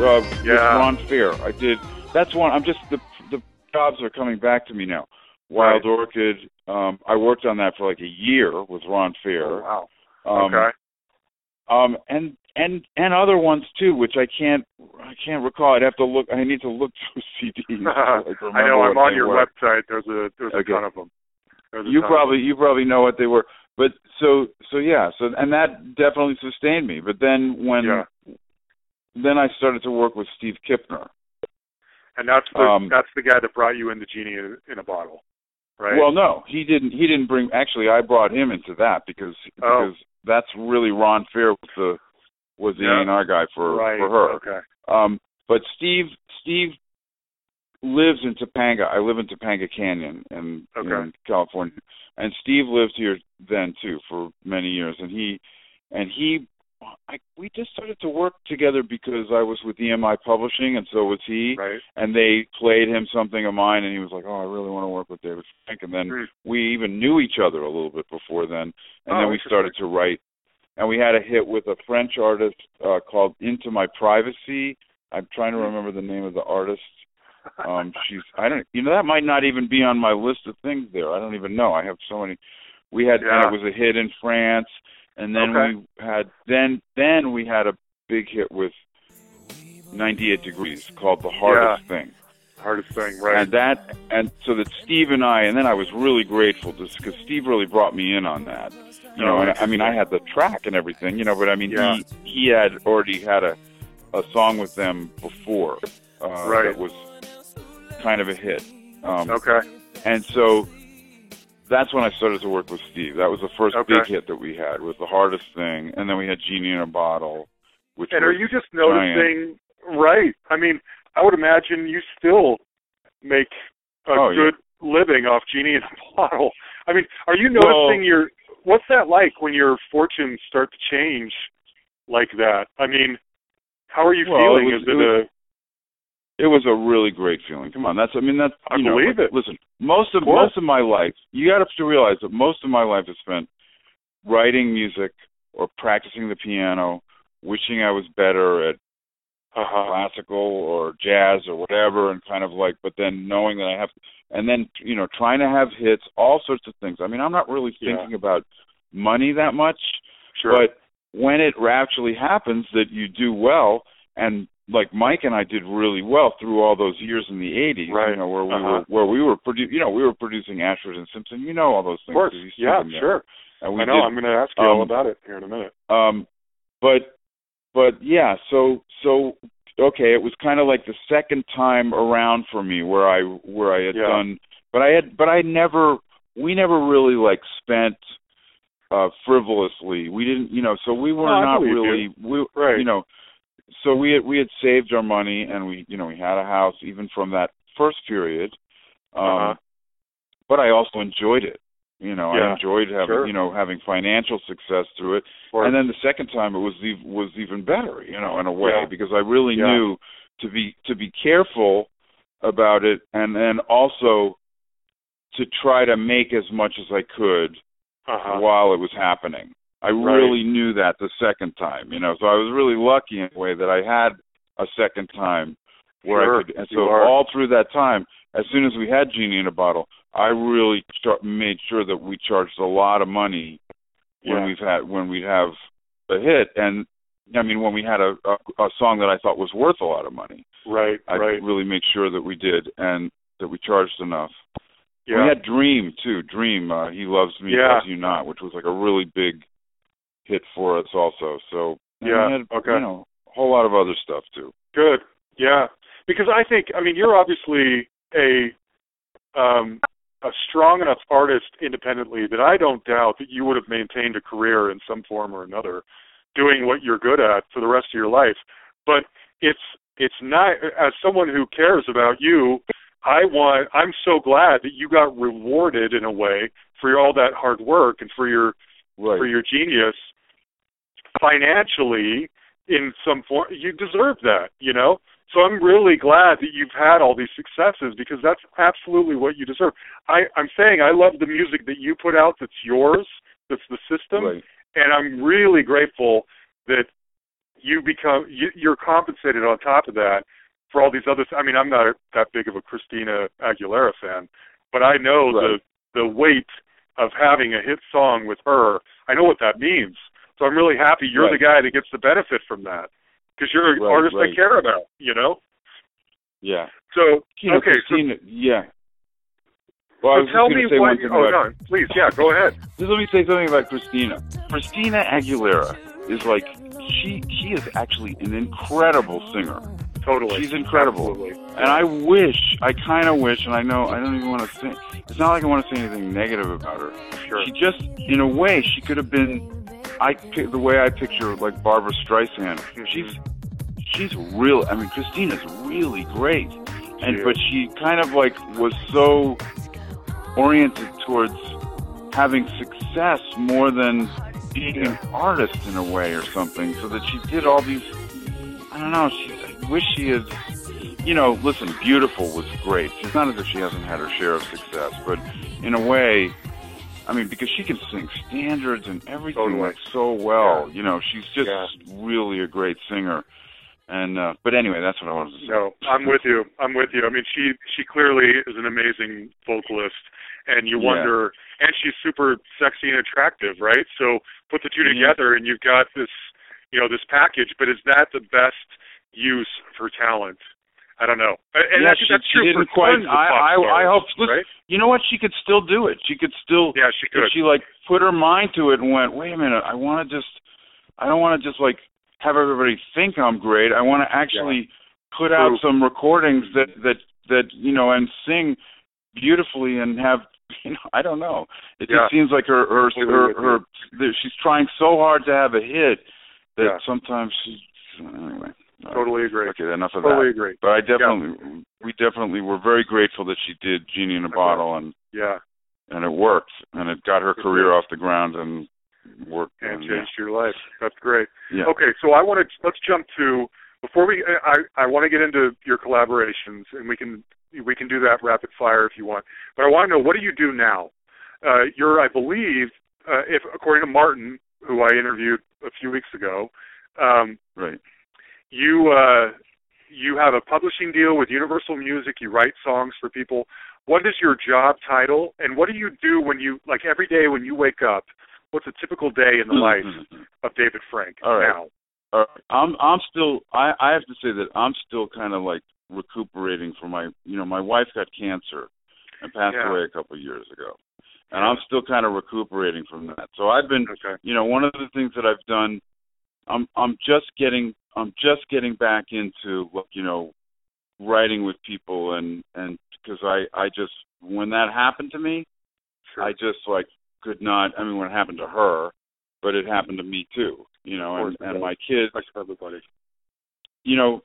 [SPEAKER 3] uh with Ron Fair. I did that's one I'm just the the jobs are coming back to me now. Wild
[SPEAKER 2] Right.
[SPEAKER 3] Orchid. Um I worked on that for like a year with Ron Fair.
[SPEAKER 2] Oh, wow.
[SPEAKER 3] Um
[SPEAKER 2] okay.
[SPEAKER 3] um and and and other ones too, which I can't I can't recall. I'd have to look I need to look through CDs. like,
[SPEAKER 2] I know. I'm on your
[SPEAKER 3] were.
[SPEAKER 2] website. There's a there's
[SPEAKER 3] Okay.
[SPEAKER 2] a ton of them. There's
[SPEAKER 3] You probably you probably know what they were. But so so yeah, so and that definitely sustained me. But then when
[SPEAKER 2] Yeah.
[SPEAKER 3] Then I started to work with Steve Kipner.
[SPEAKER 2] And that's the
[SPEAKER 3] Um,
[SPEAKER 2] that's the guy that brought you in the Genie in, a bottle, right?
[SPEAKER 3] Well, no, he didn't. He didn't bring. Actually, I brought him into that because
[SPEAKER 2] Oh.
[SPEAKER 3] because that's really Ron Fair was the was the
[SPEAKER 2] Yeah.
[SPEAKER 3] A and R guy for
[SPEAKER 2] right.
[SPEAKER 3] for her.
[SPEAKER 2] Okay.
[SPEAKER 3] Um, but Steve Steve lives in Topanga. I live in Topanga Canyon in,
[SPEAKER 2] Okay.
[SPEAKER 3] in California, and Steve lived here then too for many years. And he and he, I, we just started to work together because I was with EMI Publishing, and so was he.
[SPEAKER 2] Right.
[SPEAKER 3] and they played him something of mine and he was like oh i really want to work with david frank. And then
[SPEAKER 2] Hmm.
[SPEAKER 3] we even knew each other a little bit before then. And
[SPEAKER 2] Oh,
[SPEAKER 3] then we started to write. And we had a hit with a french artist uh called into my privacy. I'm trying to
[SPEAKER 2] Hmm.
[SPEAKER 3] remember the name of the artist. Um she's i don't you know that might not even be on my list of things there. I don't even know. I have so many. We had
[SPEAKER 2] Yeah.
[SPEAKER 3] and it was a hit in france and then
[SPEAKER 2] Okay.
[SPEAKER 3] we had then then we had a big hit with 98 degrees called the hardest thing
[SPEAKER 2] Hardest thing, right?
[SPEAKER 3] and that and so that Steve and I and then I was really grateful just because Steve really brought me in on that you know
[SPEAKER 2] Oh,
[SPEAKER 3] and I mean I had the track and everything you know but I mean
[SPEAKER 2] Yeah.
[SPEAKER 3] he he had already had a a song with them before uh
[SPEAKER 2] Right.
[SPEAKER 3] that was kind of a hit um
[SPEAKER 2] okay.
[SPEAKER 3] and so that's when I started to work with Steve that was the first
[SPEAKER 2] Okay.
[SPEAKER 3] big hit that we had was the hardest thing and then we had Genie in a bottle which
[SPEAKER 2] And are you just
[SPEAKER 3] giant.
[SPEAKER 2] noticing? Right. I mean, I would imagine you still make a
[SPEAKER 3] Oh, yeah.
[SPEAKER 2] good living off Genie in a bottle. I mean, are you
[SPEAKER 3] Well-
[SPEAKER 2] noticing your? What's that like when your fortunes start to change like that? I mean, how are you
[SPEAKER 3] Well,
[SPEAKER 2] feeling?
[SPEAKER 3] it was-
[SPEAKER 2] Is
[SPEAKER 3] it
[SPEAKER 2] it,
[SPEAKER 3] was-
[SPEAKER 2] a
[SPEAKER 3] It was a really great feeling. Come on, that's I mean that's
[SPEAKER 2] I
[SPEAKER 3] you know,
[SPEAKER 2] believe it.
[SPEAKER 3] Listen, most of
[SPEAKER 2] Of
[SPEAKER 3] most of my life, you got to realize that most of my life is spent writing music or practicing the piano, wishing I was better at classical or jazz or whatever, and kind of like, but then knowing that I have, and then you know trying to have hits, all sorts of things. I mean, I'm not really
[SPEAKER 2] Yeah.
[SPEAKER 3] thinking about money that much,
[SPEAKER 2] sure.
[SPEAKER 3] but when it actually happens that you do well, and like Mic and I did really well through all those years in the '80s,
[SPEAKER 2] Right.
[SPEAKER 3] you know, where we
[SPEAKER 2] Uh-huh.
[SPEAKER 3] were where we were produ- you know, we were producing Ashford and Simpson, you know, all those
[SPEAKER 2] of
[SPEAKER 3] things.
[SPEAKER 2] course.
[SPEAKER 3] 'cause you
[SPEAKER 2] Yeah, sure.
[SPEAKER 3] And we
[SPEAKER 2] I know.
[SPEAKER 3] did,
[SPEAKER 2] I'm going to ask you all
[SPEAKER 3] um,
[SPEAKER 2] about it here in a minute.
[SPEAKER 3] um, but but yeah, so so okay, it was kind of like the second time around for me where I where I had
[SPEAKER 2] Yeah.
[SPEAKER 3] done, but I had but I never we never really like spent uh frivolously. We didn't, you know, so we were
[SPEAKER 2] No,
[SPEAKER 3] not
[SPEAKER 2] believe you.
[SPEAKER 3] really we
[SPEAKER 2] Right.
[SPEAKER 3] you know, so we had we had saved our money and we you know we had a house even from that first period. Um
[SPEAKER 2] Uh-huh.
[SPEAKER 3] but I also enjoyed it. You know, I enjoyed having
[SPEAKER 2] sure.
[SPEAKER 3] you know having financial success through it and then the second time it was was even better you know in a way
[SPEAKER 2] Yeah.
[SPEAKER 3] because i really
[SPEAKER 2] Yeah.
[SPEAKER 3] knew to be to be careful about it and then also to try to make as much as i could
[SPEAKER 2] uh-huh.
[SPEAKER 3] while it was happening I really knew that the second time, you know. So I was really lucky in a way that I had a second time where
[SPEAKER 2] Sure,
[SPEAKER 3] I could. And so all through that time, as soon as we had Genie in a Bottle, I really start, made sure that we charged a lot of money when
[SPEAKER 2] Yeah.
[SPEAKER 3] we've had when we'd have a hit, and I mean when we had a, a a song that I thought was worth a lot of money.
[SPEAKER 2] Right,
[SPEAKER 3] I
[SPEAKER 2] right.
[SPEAKER 3] really make sure that we did and that we charged enough.
[SPEAKER 2] Yeah.
[SPEAKER 3] We had Dream too. Dream, uh, he loves me,
[SPEAKER 2] Yeah.
[SPEAKER 3] loves you not, which was like a really big hit for us also. So
[SPEAKER 2] Yeah,
[SPEAKER 3] had,
[SPEAKER 2] okay.
[SPEAKER 3] you know, a whole lot of other stuff too.
[SPEAKER 2] Good. Yeah. Because I think I mean you're obviously a um a strong enough artist independently that I don't doubt that you would have maintained a career in some form or another doing what you're good at for the rest of your life. But it's it's not as someone who cares about you, I want I'm so glad that you got rewarded in a way for all that hard work and for your
[SPEAKER 3] Right.
[SPEAKER 2] for your genius financially in some form you deserve that you know so i'm really glad that you've had all these successes because that's absolutely what you deserve i i'm saying i love the music that you put out that's yours that's the system
[SPEAKER 3] Right.
[SPEAKER 2] and i'm really grateful that you become you, you're compensated on top of that for all these other i mean i'm not that big of a christina aguilera fan but i know
[SPEAKER 3] Right.
[SPEAKER 2] the the weight of having a hit song with her i know what that means so i'm really happy you're
[SPEAKER 3] Right.
[SPEAKER 2] the guy that gets the benefit from that because you're an
[SPEAKER 3] Right,
[SPEAKER 2] artist i care about you know
[SPEAKER 3] Yeah.
[SPEAKER 2] so
[SPEAKER 3] You know,
[SPEAKER 2] okay so,
[SPEAKER 3] Christina, yeah. Well, I
[SPEAKER 2] so
[SPEAKER 3] was
[SPEAKER 2] tell me
[SPEAKER 3] say
[SPEAKER 2] what oh
[SPEAKER 3] about
[SPEAKER 2] no please yeah go ahead
[SPEAKER 3] Just let me say something about Christina. Christina Aguilera is like she she is actually an incredible singer.
[SPEAKER 2] Totally
[SPEAKER 3] She's incredible.
[SPEAKER 2] Absolutely.
[SPEAKER 3] And I wish, I kind of wish, and I know I don't even want to say. It's not like I want to say anything negative about her.
[SPEAKER 2] Sure.
[SPEAKER 3] She just, in a way, she could have been. I the way I picture like Barbra Streisand. She's she's real. I mean, Christina's really great, and
[SPEAKER 2] She
[SPEAKER 3] but she kind of like was so oriented towards having success more than being an artist in a way or something, so that she did all these. I don't know. She wish she had. You know, listen, beautiful was great. It's not as if she hasn't had her share of success, but in a way, I mean, because she can sing standards and everything
[SPEAKER 2] Totally.
[SPEAKER 3] like so well.
[SPEAKER 2] Yeah.
[SPEAKER 3] You know, she's just
[SPEAKER 2] Yeah.
[SPEAKER 3] really a great singer. And uh but anyway, that's what I wanted to say.
[SPEAKER 2] No, I'm with you. I'm with you. I mean, she she clearly is an amazing vocalist, and you
[SPEAKER 3] Yeah.
[SPEAKER 2] wonder. And she's super sexy and attractive, right? So put the two together, and you've got this, you know, this package. But is that the best use for talent? I don't know. And
[SPEAKER 3] Yeah,
[SPEAKER 2] that's,
[SPEAKER 3] she-
[SPEAKER 2] that's
[SPEAKER 3] she
[SPEAKER 2] true
[SPEAKER 3] didn't
[SPEAKER 2] for
[SPEAKER 3] quite- I-
[SPEAKER 2] pop
[SPEAKER 3] I- I hope- listen,
[SPEAKER 2] right?
[SPEAKER 3] You know what? She could still do it. She could still
[SPEAKER 2] Yeah, she
[SPEAKER 3] if
[SPEAKER 2] could.
[SPEAKER 3] she like put her mind to it and went, wait a minute, I want to just, I don't want to just like have everybody think I'm great. I want to actually put out some recordings that that that you know and sing beautifully and have you know I don't know. It
[SPEAKER 2] Yeah.
[SPEAKER 3] just seems like her her her, her that she's trying so hard to have a hit that
[SPEAKER 2] Yeah.
[SPEAKER 3] sometimes she anyway.
[SPEAKER 2] Totally agree.
[SPEAKER 3] Okay, enough of
[SPEAKER 2] Totally
[SPEAKER 3] that.
[SPEAKER 2] agree.
[SPEAKER 3] But I definitely, we definitely were very grateful that she did Genie in a Bottle, and
[SPEAKER 2] Yeah,
[SPEAKER 3] and it worked, and it got her career off the ground and worked.
[SPEAKER 2] and
[SPEAKER 3] yeah.
[SPEAKER 2] changed your life. That's great.
[SPEAKER 3] Yeah.
[SPEAKER 2] Okay, so I want to let's jump to before we I I want to get into your collaborations and we can we can do that rapid fire if you want. But I want to know what do you do now? Uh, you're I believe uh, if according to Martin, who I interviewed a few weeks ago, um,
[SPEAKER 3] Right.
[SPEAKER 2] You uh, you have a publishing deal with Universal Music. You write songs for people. What is your job title, and what do you do when you like every day when you wake up? What's a typical day in the life of David Frank
[SPEAKER 3] All right.
[SPEAKER 2] now?
[SPEAKER 3] Uh, I'm I'm still I I have to say that I'm still kind of like recuperating from my you know my wife got cancer and passed
[SPEAKER 2] Yeah.
[SPEAKER 3] away a couple of years ago, and I'm still kind of recuperating from that. So I've been
[SPEAKER 2] Okay.
[SPEAKER 3] you know one of the things that I've done I'm I'm just getting I'm just getting back into like you know writing with people and and because I I just when that happened to me
[SPEAKER 2] Sure.
[SPEAKER 3] I just like could not I mean when it happened to her but it happened to me too you know and and my kids
[SPEAKER 2] everybody.
[SPEAKER 3] you know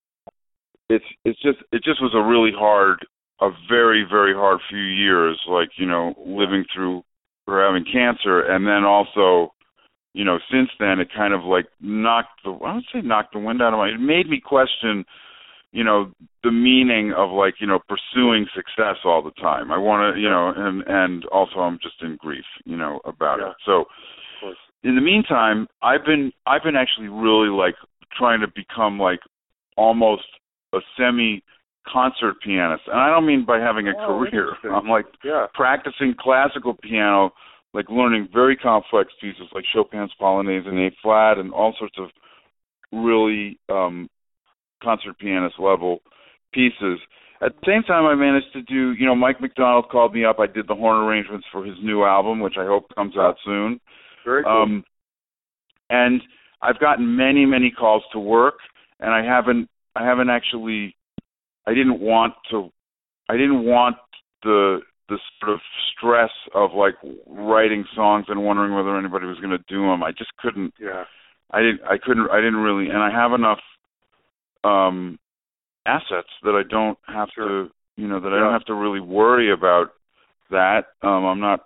[SPEAKER 3] it's it's just it just was a really hard a very very hard few years like you know living through her having cancer and then also you know since then it kind of like knocked the I would say knocked the wind out of my it made me question you know the meaning of like you know pursuing success all the time I want to you know and and also I'm just in grief you know about
[SPEAKER 2] Yeah.
[SPEAKER 3] it so in the meantime, I've been I've been actually really like trying to become like almost a semi concert pianist, and I don't mean by having a
[SPEAKER 2] Oh,
[SPEAKER 3] career. I'm like
[SPEAKER 2] Yeah.
[SPEAKER 3] practicing classical piano, like learning very complex pieces like Chopin's Polonaise in A flat and all sorts of really um concert pianist level pieces. At the same time I managed to do, you know, Mike McDonald called me up. I did the horn arrangements for his new album, which I hope comes out soon.
[SPEAKER 2] Very cool.
[SPEAKER 3] Um and I've gotten many, many calls to work and I haven't I haven't actually I didn't want to I didn't want the the sort of stress of like writing songs and wondering whether anybody was going to do them. I just couldn't
[SPEAKER 2] yeah.
[SPEAKER 3] I didn't I couldn't I didn't really and I have enough um assets that I don't have to you know that I don't have to really worry about that. Um I'm not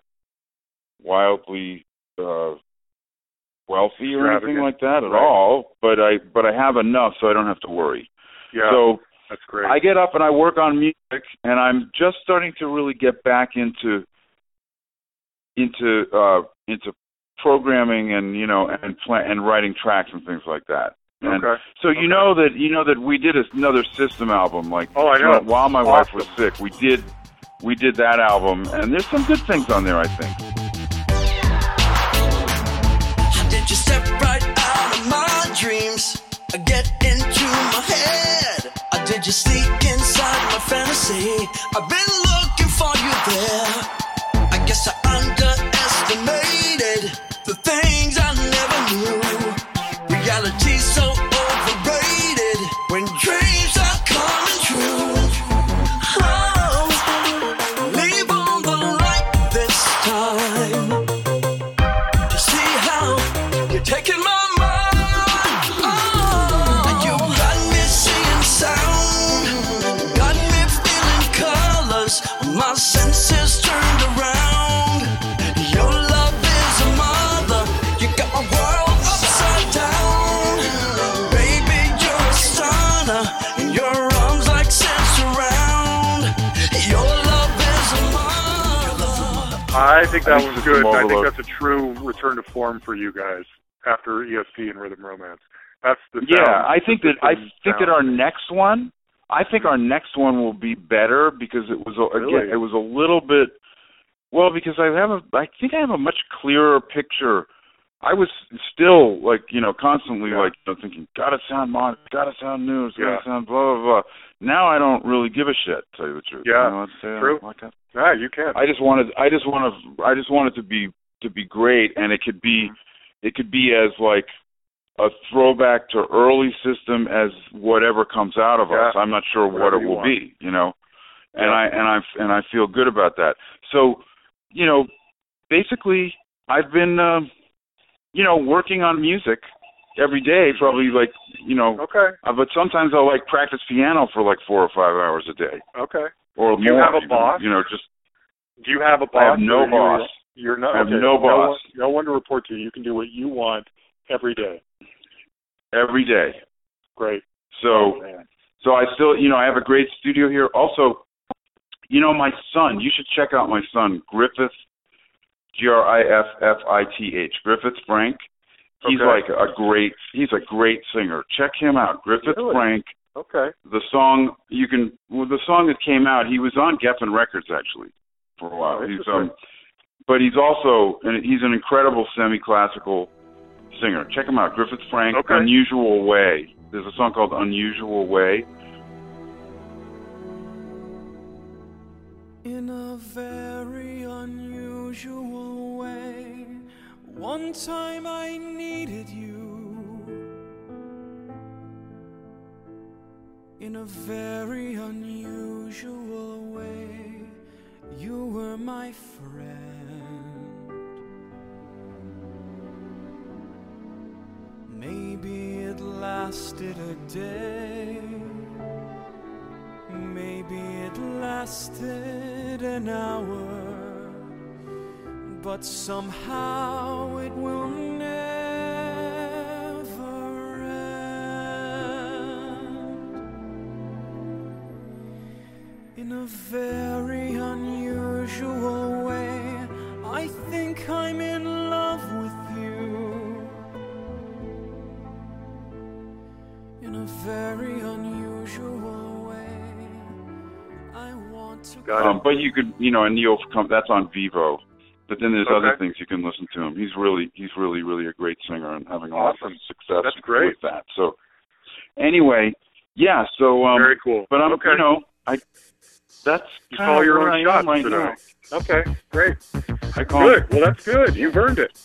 [SPEAKER 3] wildly uh wealthy or anything like that at
[SPEAKER 2] Right.
[SPEAKER 3] all, but I but I have enough so I don't have to worry.
[SPEAKER 2] Yeah.
[SPEAKER 3] So
[SPEAKER 2] that's great.
[SPEAKER 3] I get up and I work on music, and I'm just starting to really get back into into uh into programming and you know and pla- and writing tracks and things like that. And
[SPEAKER 2] okay.
[SPEAKER 3] so you
[SPEAKER 2] Okay.
[SPEAKER 3] know that you know that we did another system album like
[SPEAKER 2] Oh, I know.
[SPEAKER 3] while my wife was sick. We did we did that album, and there's some good things on there. I think.
[SPEAKER 5] Did you step right out of my dreams? Get into my head? Did you sneak inside my fantasy? I've been looking for you there.
[SPEAKER 2] Think that
[SPEAKER 3] I think
[SPEAKER 2] was good. I think that's a true return to form for you guys after ESP and Rhythm Romance. That's the
[SPEAKER 3] Yeah, I think that I think that our next one, I think our next one will be better because it was a,
[SPEAKER 2] Really?
[SPEAKER 3] again it was a little bit well because I have a I think I have a much clearer picture. I was still like you know constantly
[SPEAKER 2] Yeah.
[SPEAKER 3] like you know, thinking gotta sound mod, gotta sound news, gotta
[SPEAKER 2] Yeah.
[SPEAKER 3] sound blah blah blah. Now I don't really give a shit. To tell you the truth.
[SPEAKER 2] Yeah,
[SPEAKER 3] you know, it's, uh,
[SPEAKER 2] true.
[SPEAKER 3] Like that.
[SPEAKER 2] Yeah, you can.
[SPEAKER 3] I just wanted I just want to I just want it to be to be great and it could be it could be as like a throwback to early system as whatever comes out of us. I'm not sure what it will
[SPEAKER 2] want.
[SPEAKER 3] be, you know. And
[SPEAKER 2] Yeah.
[SPEAKER 3] I and I and I feel good about that. So, you know, basically I've been um you know, working on music every day, probably like, you know,
[SPEAKER 2] Okay.
[SPEAKER 3] uh, but sometimes I'll like practice piano for like 4 or 5 hours a day
[SPEAKER 2] Okay.
[SPEAKER 3] or
[SPEAKER 2] Do you
[SPEAKER 3] more.
[SPEAKER 2] have a boss?
[SPEAKER 3] You know, just
[SPEAKER 2] Do you have a boss?
[SPEAKER 3] I have no
[SPEAKER 2] or you're-
[SPEAKER 3] boss.
[SPEAKER 2] You're not.
[SPEAKER 3] I have
[SPEAKER 2] okay.
[SPEAKER 3] no boss.
[SPEAKER 2] one, no one to report to. You can do what you want every day.
[SPEAKER 3] every day.
[SPEAKER 2] Great.
[SPEAKER 3] So
[SPEAKER 2] Oh,
[SPEAKER 3] so I still you know I have a great studio here. Also, you know my son. You should check out my son Griffith, G R I F F I T H Griffith Frank. He's
[SPEAKER 2] Okay.
[SPEAKER 3] like a great. He's a great singer. Check him out, Griffith
[SPEAKER 2] Really?
[SPEAKER 3] Frank.
[SPEAKER 2] Okay.
[SPEAKER 3] The song you can well the song that came out. He was on Geffen Records actually for a while.
[SPEAKER 2] Oh,
[SPEAKER 3] he's um, but he's also and he's an incredible semi-classical singer. Check him out, Griffith Frank.
[SPEAKER 2] Okay.
[SPEAKER 3] Unusual Way. There's a song called Unusual Way.
[SPEAKER 6] In a very one time I needed you. In a very unusual way, you were my friend. Maybe it lasted a day. Maybe it lasted an hour, but somehow it will never end. In a very unusual way, I think I'm in love with you.
[SPEAKER 2] In
[SPEAKER 3] a
[SPEAKER 2] very unusual way, I want to.
[SPEAKER 3] Um, but you could, you know, a Neil. That's on Vevo. But then there's other things you can listen to him. He's really, he's really, really a great singer and having a lot
[SPEAKER 2] Awesome.
[SPEAKER 3] of success
[SPEAKER 2] That's great.
[SPEAKER 3] with that. So, anyway, yeah. So, um,
[SPEAKER 2] Very cool.
[SPEAKER 3] but I'm,
[SPEAKER 2] okay.
[SPEAKER 3] you know, I that's
[SPEAKER 2] you call your own
[SPEAKER 3] I
[SPEAKER 2] shots
[SPEAKER 3] right
[SPEAKER 2] today.
[SPEAKER 3] now.
[SPEAKER 2] Okay, great.
[SPEAKER 3] I call
[SPEAKER 2] Good. Well, that's good. You've earned it.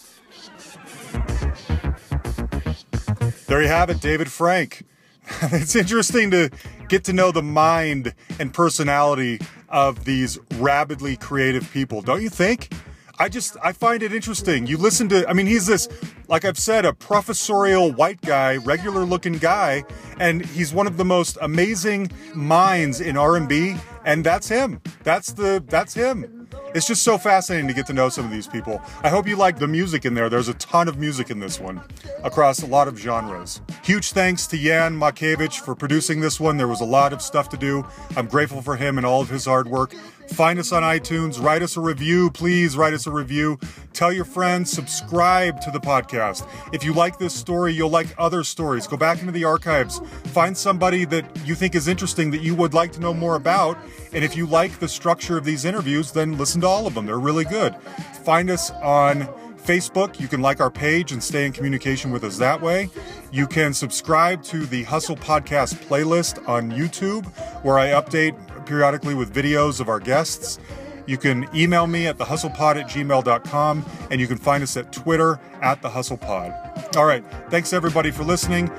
[SPEAKER 1] There you have it, David Frank. it's interesting to get to know the mind and personality of these rabidly creative people, don't you think? I just I find it interesting. You listen to I mean he's this like I've said a professorial white guy, regular looking guy, and he's one of the most amazing minds in R&B and that's him. That's the that's him. It's just so fascinating to get to know some of these people. I hope you like the music in there. There's a ton of music in this one across a lot of genres. Huge thanks to Jan Makevich for producing this one. There was a lot of stuff to do. I'm grateful for him and all of his hard work. Find us on iTunes, write us a review. Please write us a review. Tell your friends, subscribe to the podcast. If you like this story, you'll like other stories. Go back into the archives, find somebody that you think is interesting that you would like to know more about. And if you like the structure of these interviews, then listen to all of them. They're really good. Find us on Facebook. You can like our page and stay in communication with us that way. You can subscribe to the Hustle Podcast playlist on YouTube, where I update periodically with videos of our guests. You can email me at thehustlepod at gmail.com, and you can find us at Twitter at thehustlepod. All right. Thanks, everybody, for listening.